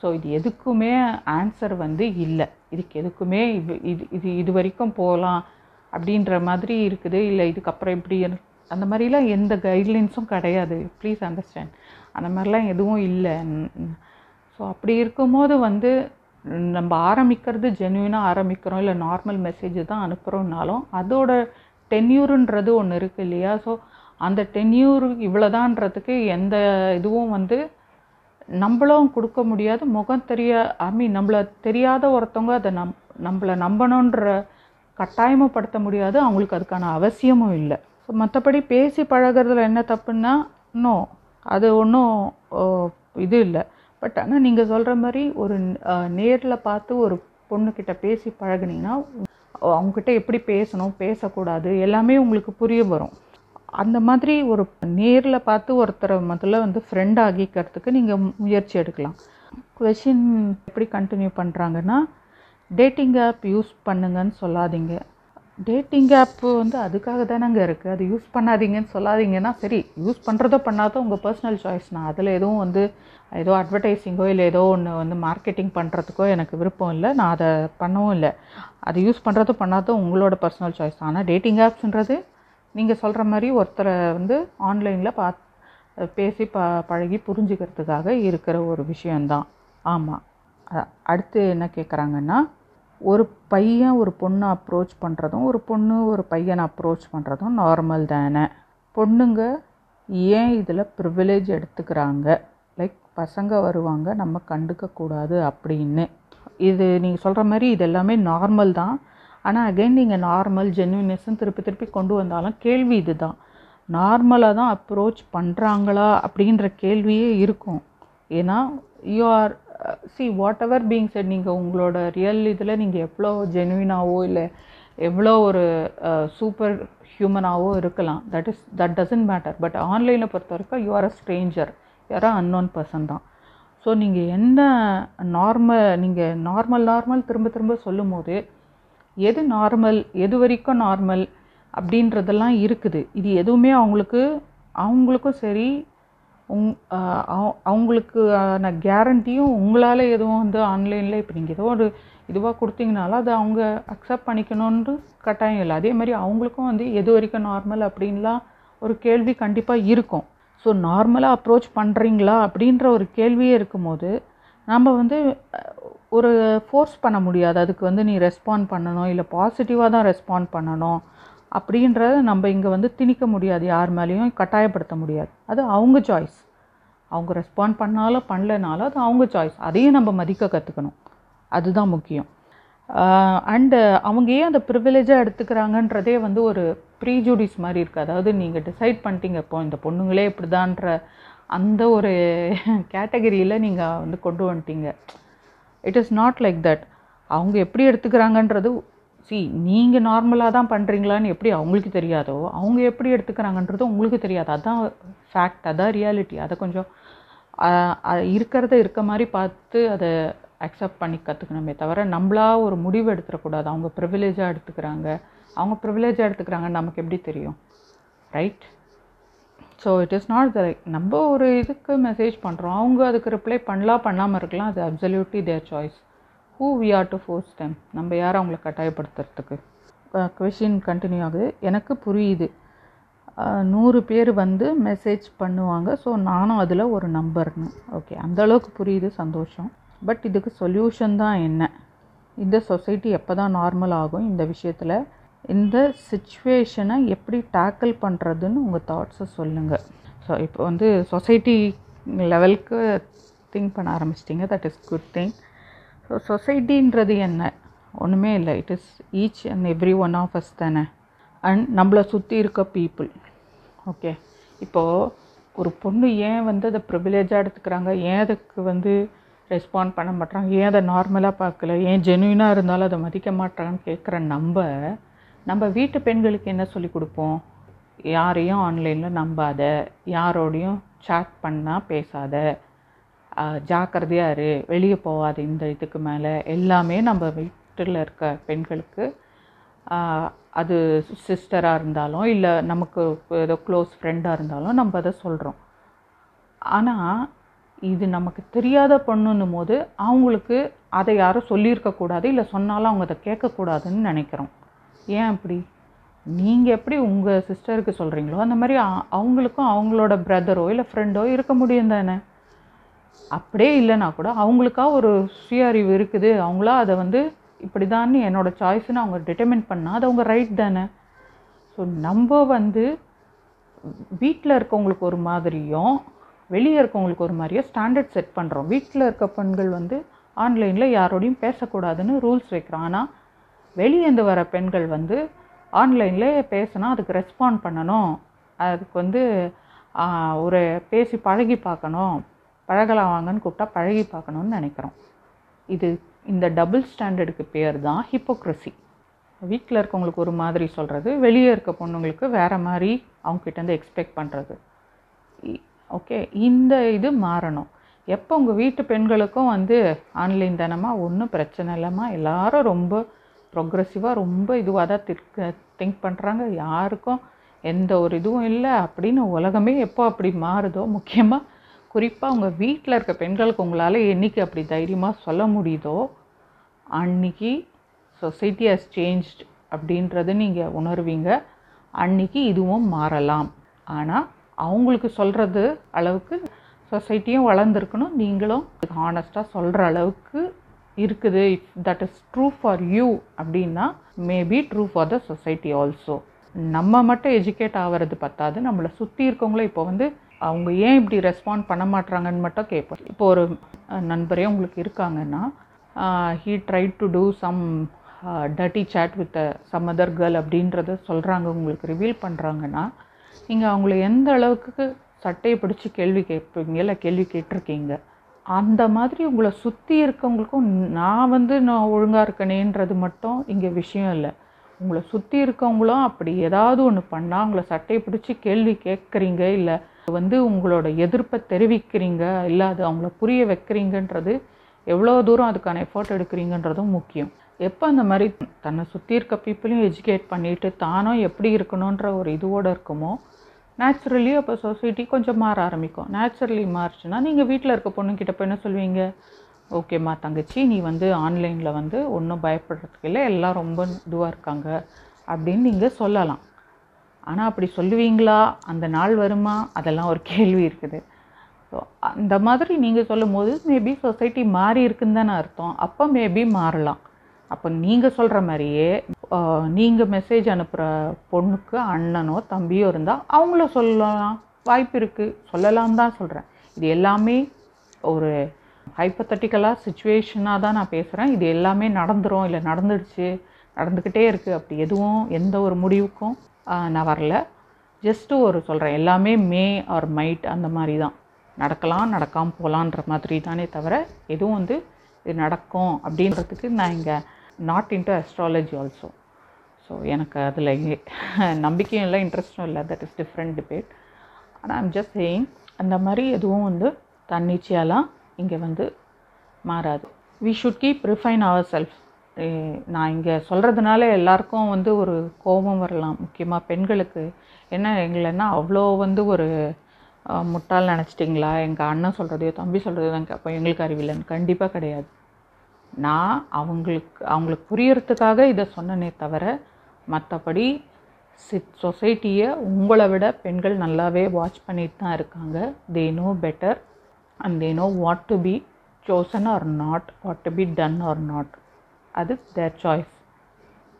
Speaker 2: ஸோ இது எதுக்குமே ஆன்சர் வந்து இல்லை. இதுக்கு எதுக்குமே இது இது இது இது வரைக்கும் போகலாம் அப்படின்ற மாதிரி இருக்குது. இல்லை இதுக்கப்புறம் இப்படி அந்த மாதிரிலாம் எந்த கைட்லைன்ஸும் கிடையாது. ப்ளீஸ் அண்டர்ஸ்டாண்ட் அந்த மாதிரிலாம் எதுவும் இல்லை. ஸோ அப்படி இருக்கும்போது வந்து நம்ம ஆரம்பிக்கிறது ஜென்யூனாக ஆரம்பிக்கிறோம் இல்லை நார்மல் மெசேஜ் தான் அனுப்புகிறோம்னாலும் அதோட டென்யூருன்றது ஒன்று இருக்குது இல்லையா? ஸோ அந்த டென்யூர் இவ்வளோதான்றதுக்கு எந்த இதுவும் வந்து நம்மளும் கொடுக்க முடியாது. முகம் தெரிய ஐ மீன் நம்மளை தெரியாத ஒருத்தவங்க அதை நம் நம்மளை நம்பணுன்ற கட்டாயமப்படுத்த முடியாது. அவங்களுக்கு அதுக்கான அவசியமும் இல்லை. ஸோ மற்றபடி பேசி பழகிறதுல என்ன தப்புன்னா நோ அது ஒன்றும் இது இல்லை. பட் ஆனால் நீங்கள் சொல்கிற மாதிரி ஒரு நேரில் பார்த்து ஒரு பொண்ணுக்கிட்ட பேசி பழகுனீங்கன்னா அவங்கக்கிட்ட எப்படி பேசணும் பேசக்கூடாது எல்லாமே உங்களுக்கு புரிய வரும். அந்த மாதிரி ஒரு நேரில் பார்த்து ஒருத்தரை முதல்ல வந்து ஃப்ரெண்ட் ஆகிக்கிறதுக்கு நீங்கள் முயற்சி எடுக்கலாம். கொஷின் எப்படி கண்டினியூ பண்ணுறாங்கன்னா டேட்டிங் ஆப் யூஸ் பண்ணுங்கன்னு சொல்லாதீங்க. டேட்டிங் ஆப்பு வந்து அதுக்காக தானேங்க இருக்குது அது யூஸ் பண்ணாதீங்கன்னு சொல்லாதீங்கன்னா சரி யூஸ் பண்ணுறதோ பண்ணாதோ உங்கள் பர்சனல் சாய்ஸ் நான் அதில் எதுவும் வந்து ஏதோ அட்வர்டைஸிங்கோ இல்லை ஏதோ ஒன்று வந்து மார்க்கெட்டிங் பண்ணுறதுக்கோ எனக்கு விருப்பம் இல்லை. நான் அதை பண்ணவும் இல்லை. அது யூஸ் பண்ணுறதோ பண்ணாதோ உங்களோட பர்சனல் சாய்ஸ் ஆனால் டேட்டிங் ஆப்ஸ்ன்றது நீங்கள் சொல்கிற மாதிரி ஒருத்தரை வந்து ஆன்லைனில் பா பேசி ப பழகி புரிஞ்சுக்கிறதுக்காக இருக்கிற ஒரு விஷயந்தான் ஆமாம் அடுத்து என்ன கேட்குறாங்கன்னா ஒரு பையன் ஒரு பொண்ணை அப்ரோச் பண்ணுறதும் ஒரு பொண்ணு ஒரு பையனை அப்ரோச் பண்ணுறதும் நார்மல் தானே. பொண்ணுங்க ஏன் இதில் ப்ரிவிலேஜ் எடுத்துக்கிறாங்க? பசங்க வருவாங்க நம்ம கண்டுக்கக்கூடாது அப்படின்னு. இது நீங்கள் சொல்கிற மாதிரி இது எல்லாமே நார்மல் தான். ஆனால் அகைன் நீங்கள் நார்மல் ஜென்யூனஸ்ன்னு திருப்பி திருப்பி கொண்டு வந்தாலும் கேள்வி இது தான் நார்மலாக தான் அப்ரோச் பண்ணுறாங்களா அப்படின்ற கேள்வியே இருக்கும். ஏன்னா you are see whatever being set நீங்கள் உங்களோட ரியல் இதில் நீங்கள் எவ்வளோ ஜென்வினாவோ இல்லை எவ்வளோ ஒரு சூப்பர் ஹியூமனாகவோ இருக்கலாம். That is that doesn't matter but ஆன்லைனில் பொறுத்த வரைக்கும் யூ ஆர் அ ஸ்ட்ரேஞ்சர் யாரோ? அன்னோன் பர்சன் தான். ஸோ நீங்கள் என்ன நார்மல் நீங்கள் நார்மல் நார்மல் திரும்ப திரும்ப சொல்லும் போது எது நார்மல் எது வரைக்கும் நார்மல் அப்படின்றதெல்லாம் இருக்குது. இது எதுவுமே அவங்களுக்கு அவங்களுக்கும் சரி உங் அவங்களுக்கான கேரண்டியும் உங்களால் எதுவும் வந்து ஆன்லைனில் இப்போ நீங்கள் ஏதோ ஒரு இதுவாக கொடுத்தீங்கனாலும் அதை அவங்க அக்செப்ட் பண்ணிக்கணுன்ட்டு கட்டாயம் இல்லை. அதே மாதிரி அவங்களுக்கும் வந்து எது வரைக்கும் நார்மல் அப்படின்லாம் ஒரு கேள்வி கண்டிப்பாக இருக்கும். ஸோ நார்மலாக அப்ரோச் பண்ணுறீங்களா அப்படின்ற ஒரு கேள்வியே இருக்கும்போது நம்ம வந்து ஒரு ஃபோர்ஸ் பண்ண முடியாது. அதுக்கு வந்து நீ ரெஸ்பாண்ட் பண்ணணும். இல்லை பாசிட்டிவாக தான் ரெஸ்பாண்ட் பண்ணணும். அப்படின்றத நம்ம இங்கே வந்து திணிக்க முடியாது. யார் மேலேயும் கட்டாயப்படுத்த முடியாது. அது அவங்க சாய்ஸ் அவங்க ரெஸ்பாண்ட் பண்ணாலும் பண்ணலனாலும் அது அவங்க சாய்ஸ் அதையும் நம்ம மதிக்க கற்றுக்கணும் அதுதான் முக்கியம். அண்டு அவங்க ஏன் அந்த ப்ரிவிலேஜாக எடுத்துக்கிறாங்கன்றதே வந்து ஒரு ப்ரீஜூடிஸ் மாதிரி இருக்குது அதாவது நீங்கள் டிசைட் பண்ணிட்டீங்க இப்போ இந்த பொண்ணுங்களே இப்படிதான்ற அந்த ஒரு கேட்டகரியில் நீங்கள் வந்து கொண்டு வந்துட்டீங்க. It is not like that அவங்க எப்படி எடுத்துக்கிறாங்கன்றது சி நீங்கள் நார்மலாக தான் பண்ணுறீங்களான்னு எப்படி அவங்களுக்கு தெரியாதோ அவங்க எப்படி எடுத்துக்கிறாங்கன்றது உங்களுக்கு தெரியாது. அதான் ஃபேக்ட் அதான் ரியாலிட்டி அதை கொஞ்சம் இருக்கிறத இருக்க மாதிரி பார்த்து அதை அக்செப்ட் பண்ணி கற்றுக்கணுமே தவிர நம்மளா ஒரு முடிவு எடுத்துடக்கூடாது அவங்க ப்ரிவிலேஜாக எடுத்துக்கிறாங்க. அவங்க ப்ரிவிலேஜாக எடுத்துக்கிறாங்கன்னு நமக்கு எப்படி தெரியும்? Right so it is not the நம்ம ஒரு இதுக்கு மெசேஜ் பண்ணுறோம் அவங்க அதுக்கு ரிப்ளை பண்ணலாம் பண்ணாமல் இருக்கலாம். அது absolutely their choice who we are to force time நம்ம யார் அவங்கள கட்டாயப்படுத்துறதுக்கு? Uh, கொஷின் கண்டினியூ ஆகுது. எனக்கு புரியுது. Uh, நூறு பேர் வந்து மெசேஜ் பண்ணுவாங்க. ஸோ நானும் அதில் ஒரு நம்பர்னு ஓகே அந்தளவுக்கு புரியுது சந்தோஷம். பட் இதுக்கு சொல்யூஷன் தான் என்ன? இந்த சொசைட்டி எப்போ தான் நார்மல் ஆகும்? இந்த விஷயத்தில் இந்த சுச்சுவேஷனை எப்படி டேக்கிள் பண்ணுறதுன்னு உங்கள் தாட்ஸை சொல்லுங்கள் ஸோ இப்போ வந்து சொசைட்டி லெவலுக்கு திங்க் பண்ண ஆரம்பிச்சிட்டிங்க. That is good thing so சொசைட்டின்றது என்ன? ஒன்றுமே இல்லை. It is each and every one of us தானே. அண்ட் நம்மளை சுற்றி இருக்க பீப்புள் ஓகே இப்போது ஒரு பொண்ணு ஏன் வந்து அதை ப்ரிவிலேஜாக எடுத்துக்கிறாங்க? ஏன் அதுக்கு வந்து ரெஸ்பாண்ட் பண்ண மாட்டாங்க ஏன் அதை நார்மலாக பார்க்கல? ஏன் ஜென்யூனாக இருந்தாலும் அதை மதிக்க மாட்டாங்கன்னு கேட்குற நம்ம நம்ம வீட்டு பெண்களுக்கு என்ன சொல்லி கொடுப்போம்? யாரையும் ஆன்லைனில் நம்பாத யாரோடையும் சாட் பண்ணால் பேசாத ஜாக்கிரதையாக இரு வெளியே போகாத இந்த இதுக்கு மேலே. எல்லாமே நம்ம வீட்டில் இருக்க பெண்களுக்கு அது சிஸ்டராக இருந்தாலும் இல்லை நமக்கு ஏதோ க்ளோஸ் ஃப்ரெண்டாக இருந்தாலும் நம்ம அதை சொல்கிறோம் ஆனால் இது நமக்கு தெரியாத பண்ணுன்னும் போது அவங்களுக்கு அதை யாரும் சொல்லியிருக்கக்கூடாது இல்லை சொன்னாலும் அவங்க அதை கேட்கக்கூடாதுன்னு நினைக்கிறோம். ஏன் அப்படி? நீங்கள் எப்படி உங்கள் சிஸ்டருக்கு சொல்கிறீங்களோ அந்த மாதிரி அவங்களுக்கும் அவங்களோட பிரதரோ இல்லை ஃப்ரெண்டோ இருக்க முடியும் தானே? அப்படியே இல்லைனா கூட அவங்களுக்கா ஒரு சுய அறிவு இருக்குது அவங்களா அதை வந்து இப்படி தான் என்னோடய சாய்ஸ்னு அவங்க டிட்டர்மின் பண்ணால் அது அவங்க ரைட் தானே? ஸோ நம்ம வந்து வீட்டில் இருக்கவங்களுக்கு ஒரு மாதிரியும் வெளியே இருக்கவங்களுக்கு ஒரு மாதிரியும் ஸ்டாண்டர்ட் செட் பண்ணுறோம் வீட்டில் இருக்க பெண்கள் வந்து ஆன்லைனில் யாரோடையும் பேசக்கூடாதுன்னு ரூல்ஸ் வைக்கிறோம். ஆனால் வெளியேந்து வர பெண்கள் வந்து ஆன்லைனில் பேசினா அதுக்கு ரெஸ்பாண்ட் பண்ணணும். அதுக்கு வந்து ஒரு பேசி பழகி பார்க்கணும். பழகலாம் வாங்கன்னு கூப்பிட்டா பழகி பார்க்கணுன்னு நினைக்கிறோம். இது இந்த டபுள் ஸ்டாண்டர்டுக்கு பேர் தான் ஹிப்போக்ரஸி வீட்டில் இருக்கவங்களுக்கு ஒரு மாதிரி சொல்கிறது வெளியே இருக்க பொண்ணுங்களுக்கு வேறு மாதிரி அவங்கக்கிட்டேருந்து எக்ஸ்பெக்ட் பண்ணுறது ஓகே? இந்த இது மாறணும். எப்போ உங்கள் வீட்டு பெண்களுக்கும் வந்து ஆன்லைன் தனமாக ஒன்றும் பிரச்சனை இல்லாமல் எல்லாரும் ரொம்ப ப்ரொக்ரெசிவாக ரொம்ப இதுவாக தான் திக் திங்க் பண்ணுறாங்க யாருக்கும் எந்த ஒரு இதுவும் இல்லை. அப்படின்னு உலகமே எப்போ அப்படி மாறுதோ முக்கியமாக குறிப்பாக உங்கள் வீட்டில் இருக்க பெண்களுக்கு உங்களால் என்றைக்கு அப்படி தைரியமாக சொல்ல முடியுதோ அன்னைக்கு சொசைட்டி ஹஸ் சேஞ்ச்டு அப்படின்றது நீங்கள் உணர்வீங்க. அன்னைக்கு இதுவும் மாறலாம். ஆனால் அவங்களுக்கு சொல்கிறது அளவுக்கு சொசைட்டியும் வளர்ந்துருக்கணும். நீங்களும் ஹானஸ்ட்டாக சொல்கிற அளவுக்கு இருக்குது. If that is true for you அப்படின்னா maybe true for the society also நம்ம மட்டும் எஜுகேட் ஆகிறது பத்தாது. நம்மளை சுற்றி இருக்கவங்களும் இப்போ வந்து அவங்க ஏன் இப்படி ரெஸ்பாண்ட் பண்ண மாட்றாங்கன்னு மட்டும் கேட்போம் இப்போ ஒரு நண்பரே உங்களுக்கு இருக்காங்கன்னா he try to do some dirty chat with some other girl அப்படின்றத சொல்கிறாங்க உங்களுக்கு ரிவீல் பண்ணுறாங்கன்னா நீங்கள் அவங்கள எந்த அளவுக்கு சட்டையை பிடிச்சி கேள்வி கேட்பீங்க இல்லை கேள்வி கேட்டிருக்கீங்க அந்த மாதிரி உங்களை சுற்றி இருக்கவங்களுக்கும் நான் வந்து நான் ஒழுங்காக இருக்கணேன்றது மட்டும் இங்கே விஷயம் இல்லை. உங்களை சுற்றி இருக்கவங்களும் அப்படி ஏதாவது ஒன்று பண்ணால் உங்களை சட்டையை பிடிச்சி கேள்வி கேட்குறீங்க இல்லை வந்து உங்களோட எதிர்ப்பை தெரிவிக்கிறீங்க இல்லை அது அவங்கள புரிய வைக்கிறீங்கன்றது எவ்வளோ தூரம் அதுக்கான எஃபோர்ட் எடுக்கிறீங்கன்றதும் முக்கியம். எப்போ அந்த மாதிரி தன்னை சுற்றி இருக்க பீப்புளையும் எஜுகேட் பண்ணிவிட்டு தானும் எப்படி இருக்கணுன்ற ஒரு இதுவோடு இருக்குமோ நேச்சுரலி அப்போ சொசைட்டி கொஞ்சம் மாற ஆரம்பிக்கும். நேச்சுரலி மாறுச்சுன்னா நீங்கள் வீட்டில் இருக்க பொண்ணுக்கிட்ட போய் என்ன சொல்வீங்க ஓகேம்மா தங்கச்சி நீ வந்து ஆன்லைனில் வந்து ஒன்றும் பயப்படுறதுக்கு இல்லை எல்லாம் ரொம்ப இதுவாக இருக்காங்க. அப்படின்னு நீங்கள் சொல்லலாம். ஆனால் அப்படி சொல்லுவீங்களா? அந்த நாள் வருமா? அதெல்லாம் ஒரு கேள்வி இருக்குது. ஸோ அந்த மாதிரி நீங்கள் சொல்லும் போது மேபி சொசைட்டி மாறி இருக்குன்னு தானே அர்த்தம். அப்போ மேபி மாறலாம். அப்போ நீங்கள் சொல்கிற மாதிரியே நீங்கள் மெசேஜ் அனுப்புகிற பொண்ணுக்கு அண்ணனோ தம்பியோ இருந்தால் அவங்கள சொல்லலாம். வாய்ப்பு இருக்குது சொல்லலாம் தான் சொல்கிறேன் இது எல்லாமே ஒரு ஹைப்பத்தட்டிக்கலாக சுச்சுவேஷனாக தான் நான் பேசுகிறேன் இது எல்லாமே நடந்துடும் இல்லை நடந்துடுச்சு நடந்துக்கிட்டே இருக்குது அப்படி எதுவும் எந்த ஒரு முடிவுக்கும் நான் வரல. ஜஸ்ட்டு ஒரு சொல்கிறேன் எல்லாமே மே ஆர் மைட் அந்த மாதிரி தான். நடக்கலாம் நடக்காமல் போகலான்ற மாதிரி தானே தவிர எதுவும் வந்து இது நடக்கும் அப்படின்றதுக்கு நான் இங்கே not into astrology also so எனக்கு அதில் நம்பிக்கையும் இல்லை இன்ட்ரெஸ்டும் இல்லை. தட் இஸ் டிஃப்ரெண்ட் டிபேட் ஆனால் ஐம் ஜஸ்ட் சேயிங் அந்த மாதிரி எதுவும் வந்து தன்னிச்சையாலாம் இங்கே வந்து மாறாது. We should keep refine our self நான் இங்கே சொல்கிறதுனால எல்லாருக்கும் வந்து ஒரு கோபம் வரலாம். முக்கியமாக பெண்களுக்கு. என்ன எங்களைன்னா அவ்வளோ வந்து ஒரு முட்டால் முட்டாள் நினச்சிட்டிங்களா? எங்கள் அண்ணன் சொல்கிறதையோ தம்பி சொல்கிறதையோ தான் அப்போ எங்களுக்கு அறிவில்லைன்னு. கண்டிப்பாக கிடையாது. நான் அவங்களுக்கு அவங்களுக்கு புரியறதுக்காக இதை சொன்னனே தவிர மற்றபடி சிட் சொசைட்டியை உங்களை விட பெண்கள் நல்லாவே வாட்ச் பண்ணிட்டு தான் இருக்காங்க. They know better and they know what to be chosen or not what to be done or not அது தேர் சாய்ஸ்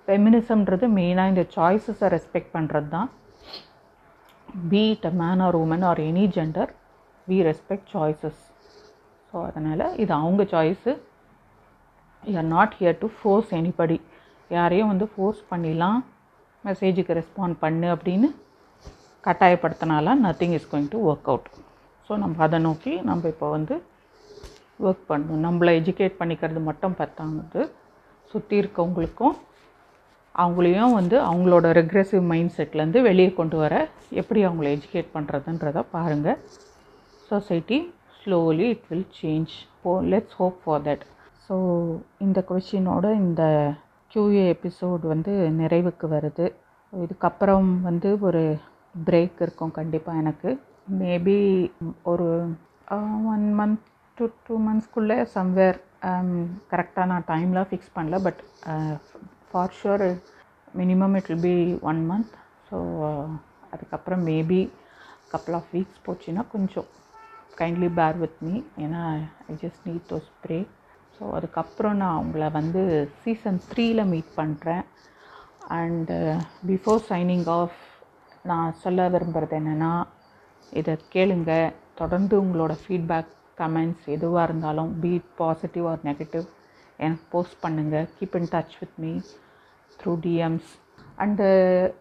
Speaker 2: ஃபெமினிசம்ன்றது மெயினாக இந்த சாய்ஸஸை ரெஸ்பெக்ட் பண்ணுறது தான். Be it a man or woman or any gender we respect choices so அதனால் இது அவங்க choice are not here to force anybody யாரையும் வந்து ஃபோர்ஸ் பண்ணிலாம் மெசேஜுக்கு ரெஸ்பாண்ட் பண்ணு அப்படின்னு கட்டாயப்படுத்தினாலாம் nothing is going to work out so நம்ம அதை நோக்கி நம்ம இப்போ வந்து ஒர்க் பண்ணணும். நம்மளை எஜுகேட் பண்ணிக்கிறது மட்டும் பத்தாது. சுற்றி இருக்கவங்களுக்கும் அவங்களையும் வந்து அவங்களோட ரெக்ரெசிவ் மைண்ட் செட்லேருந்து வெளியே கொண்டு வர எப்படி அவங்கள எஜுகேட் பண்ணுறதுன்றத பாருங்கள் society slowly it will change oh let's hope for that so இந்த கொஷினோட இந்த கியூஏ எபிசோட் வந்து நிறைவுக்கு வருது. இதுக்கப்புறம் வந்து ஒரு பிரேக் இருக்கும் கண்டிப்பாக எனக்கு. மேபி ஒரு ஒன் மந்த் டு டூ மந்த்ஸ்க்குள்ளே சம்வேர் கரெக்டாக நான் டைம்லாம் ஃபிக்ஸ் பண்ணல but for sure minimum it will be one month so அதுக்கப்புறம் மேபி கப்புள் ஆஃப் வீக்ஸ் போச்சுன்னா கொஞ்சம் கைண்ட்லி பேர் வித் மீ ஏன்னா I just need those break so அதுக்கப்புறம் நான் அவங்கள வந்து சீசன் த்ரீயில் மீட் பண்ணுறேன் அண்டு பிஃபோர் சைனிங் ஆஃப் நான் சொல்ல விரும்புகிறது என்னென்னா இதை கேளுங்க. தொடர்ந்து உங்களோட ஃபீட்பேக் கமெண்ட்ஸ் எதுவாக இருந்தாலும் be it positive or negative எனக்கு போஸ்ட் பண்ணுங்கள் keep in touch with me through DMs and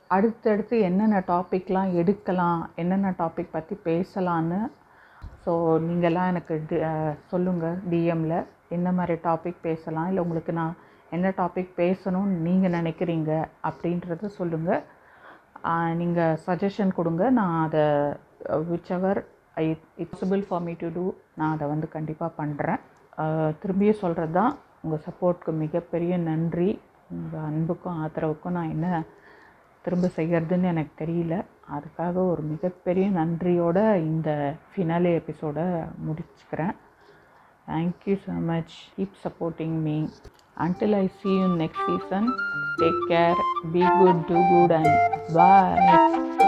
Speaker 2: அடுத்தடுத்து என்னென்ன டாபிக்லாம் எடுக்கலாம் என்னென்ன டாபிக் பற்றி பேசலான்னு ஸோ நீங்கள்லாம் எனக்கு டி- uh, சொல்லுங்கள் டிஎம்மில் என்ன மாதிரி டாபிக் பேசலாம். இல்லை உங்களுக்கு நான் என்ன டாபிக் பேசணும்னு நீங்கள் நினைக்கிறீங்க அப்படின்றத சொல்லுங்கள் நீங்கள் சஜஷன் கொடுங்க. நான் அதை whichever I it possible for me to do நான் அதை வந்து கண்டிப்பாக பண்ணுறேன் திரும்பியும் சொல்கிறது தான் உங்கள் சப்போர்ட்க்கு மிகப்பெரிய நன்றி. உங்கள் அன்புக்கும் ஆதரவுக்கும் நான் என்ன திரும்ப செய்கிறதுன்னு எனக்கு தெரியல. அதுக்காக ஒரு மிகப்பெரிய நன்றியோட இந்த ஃபினாலே எபிசோடை முடிச்சுக்கிறேன். Thank you so much. Keep supporting me. Until I see you next season, take care, be good, do good, and bye.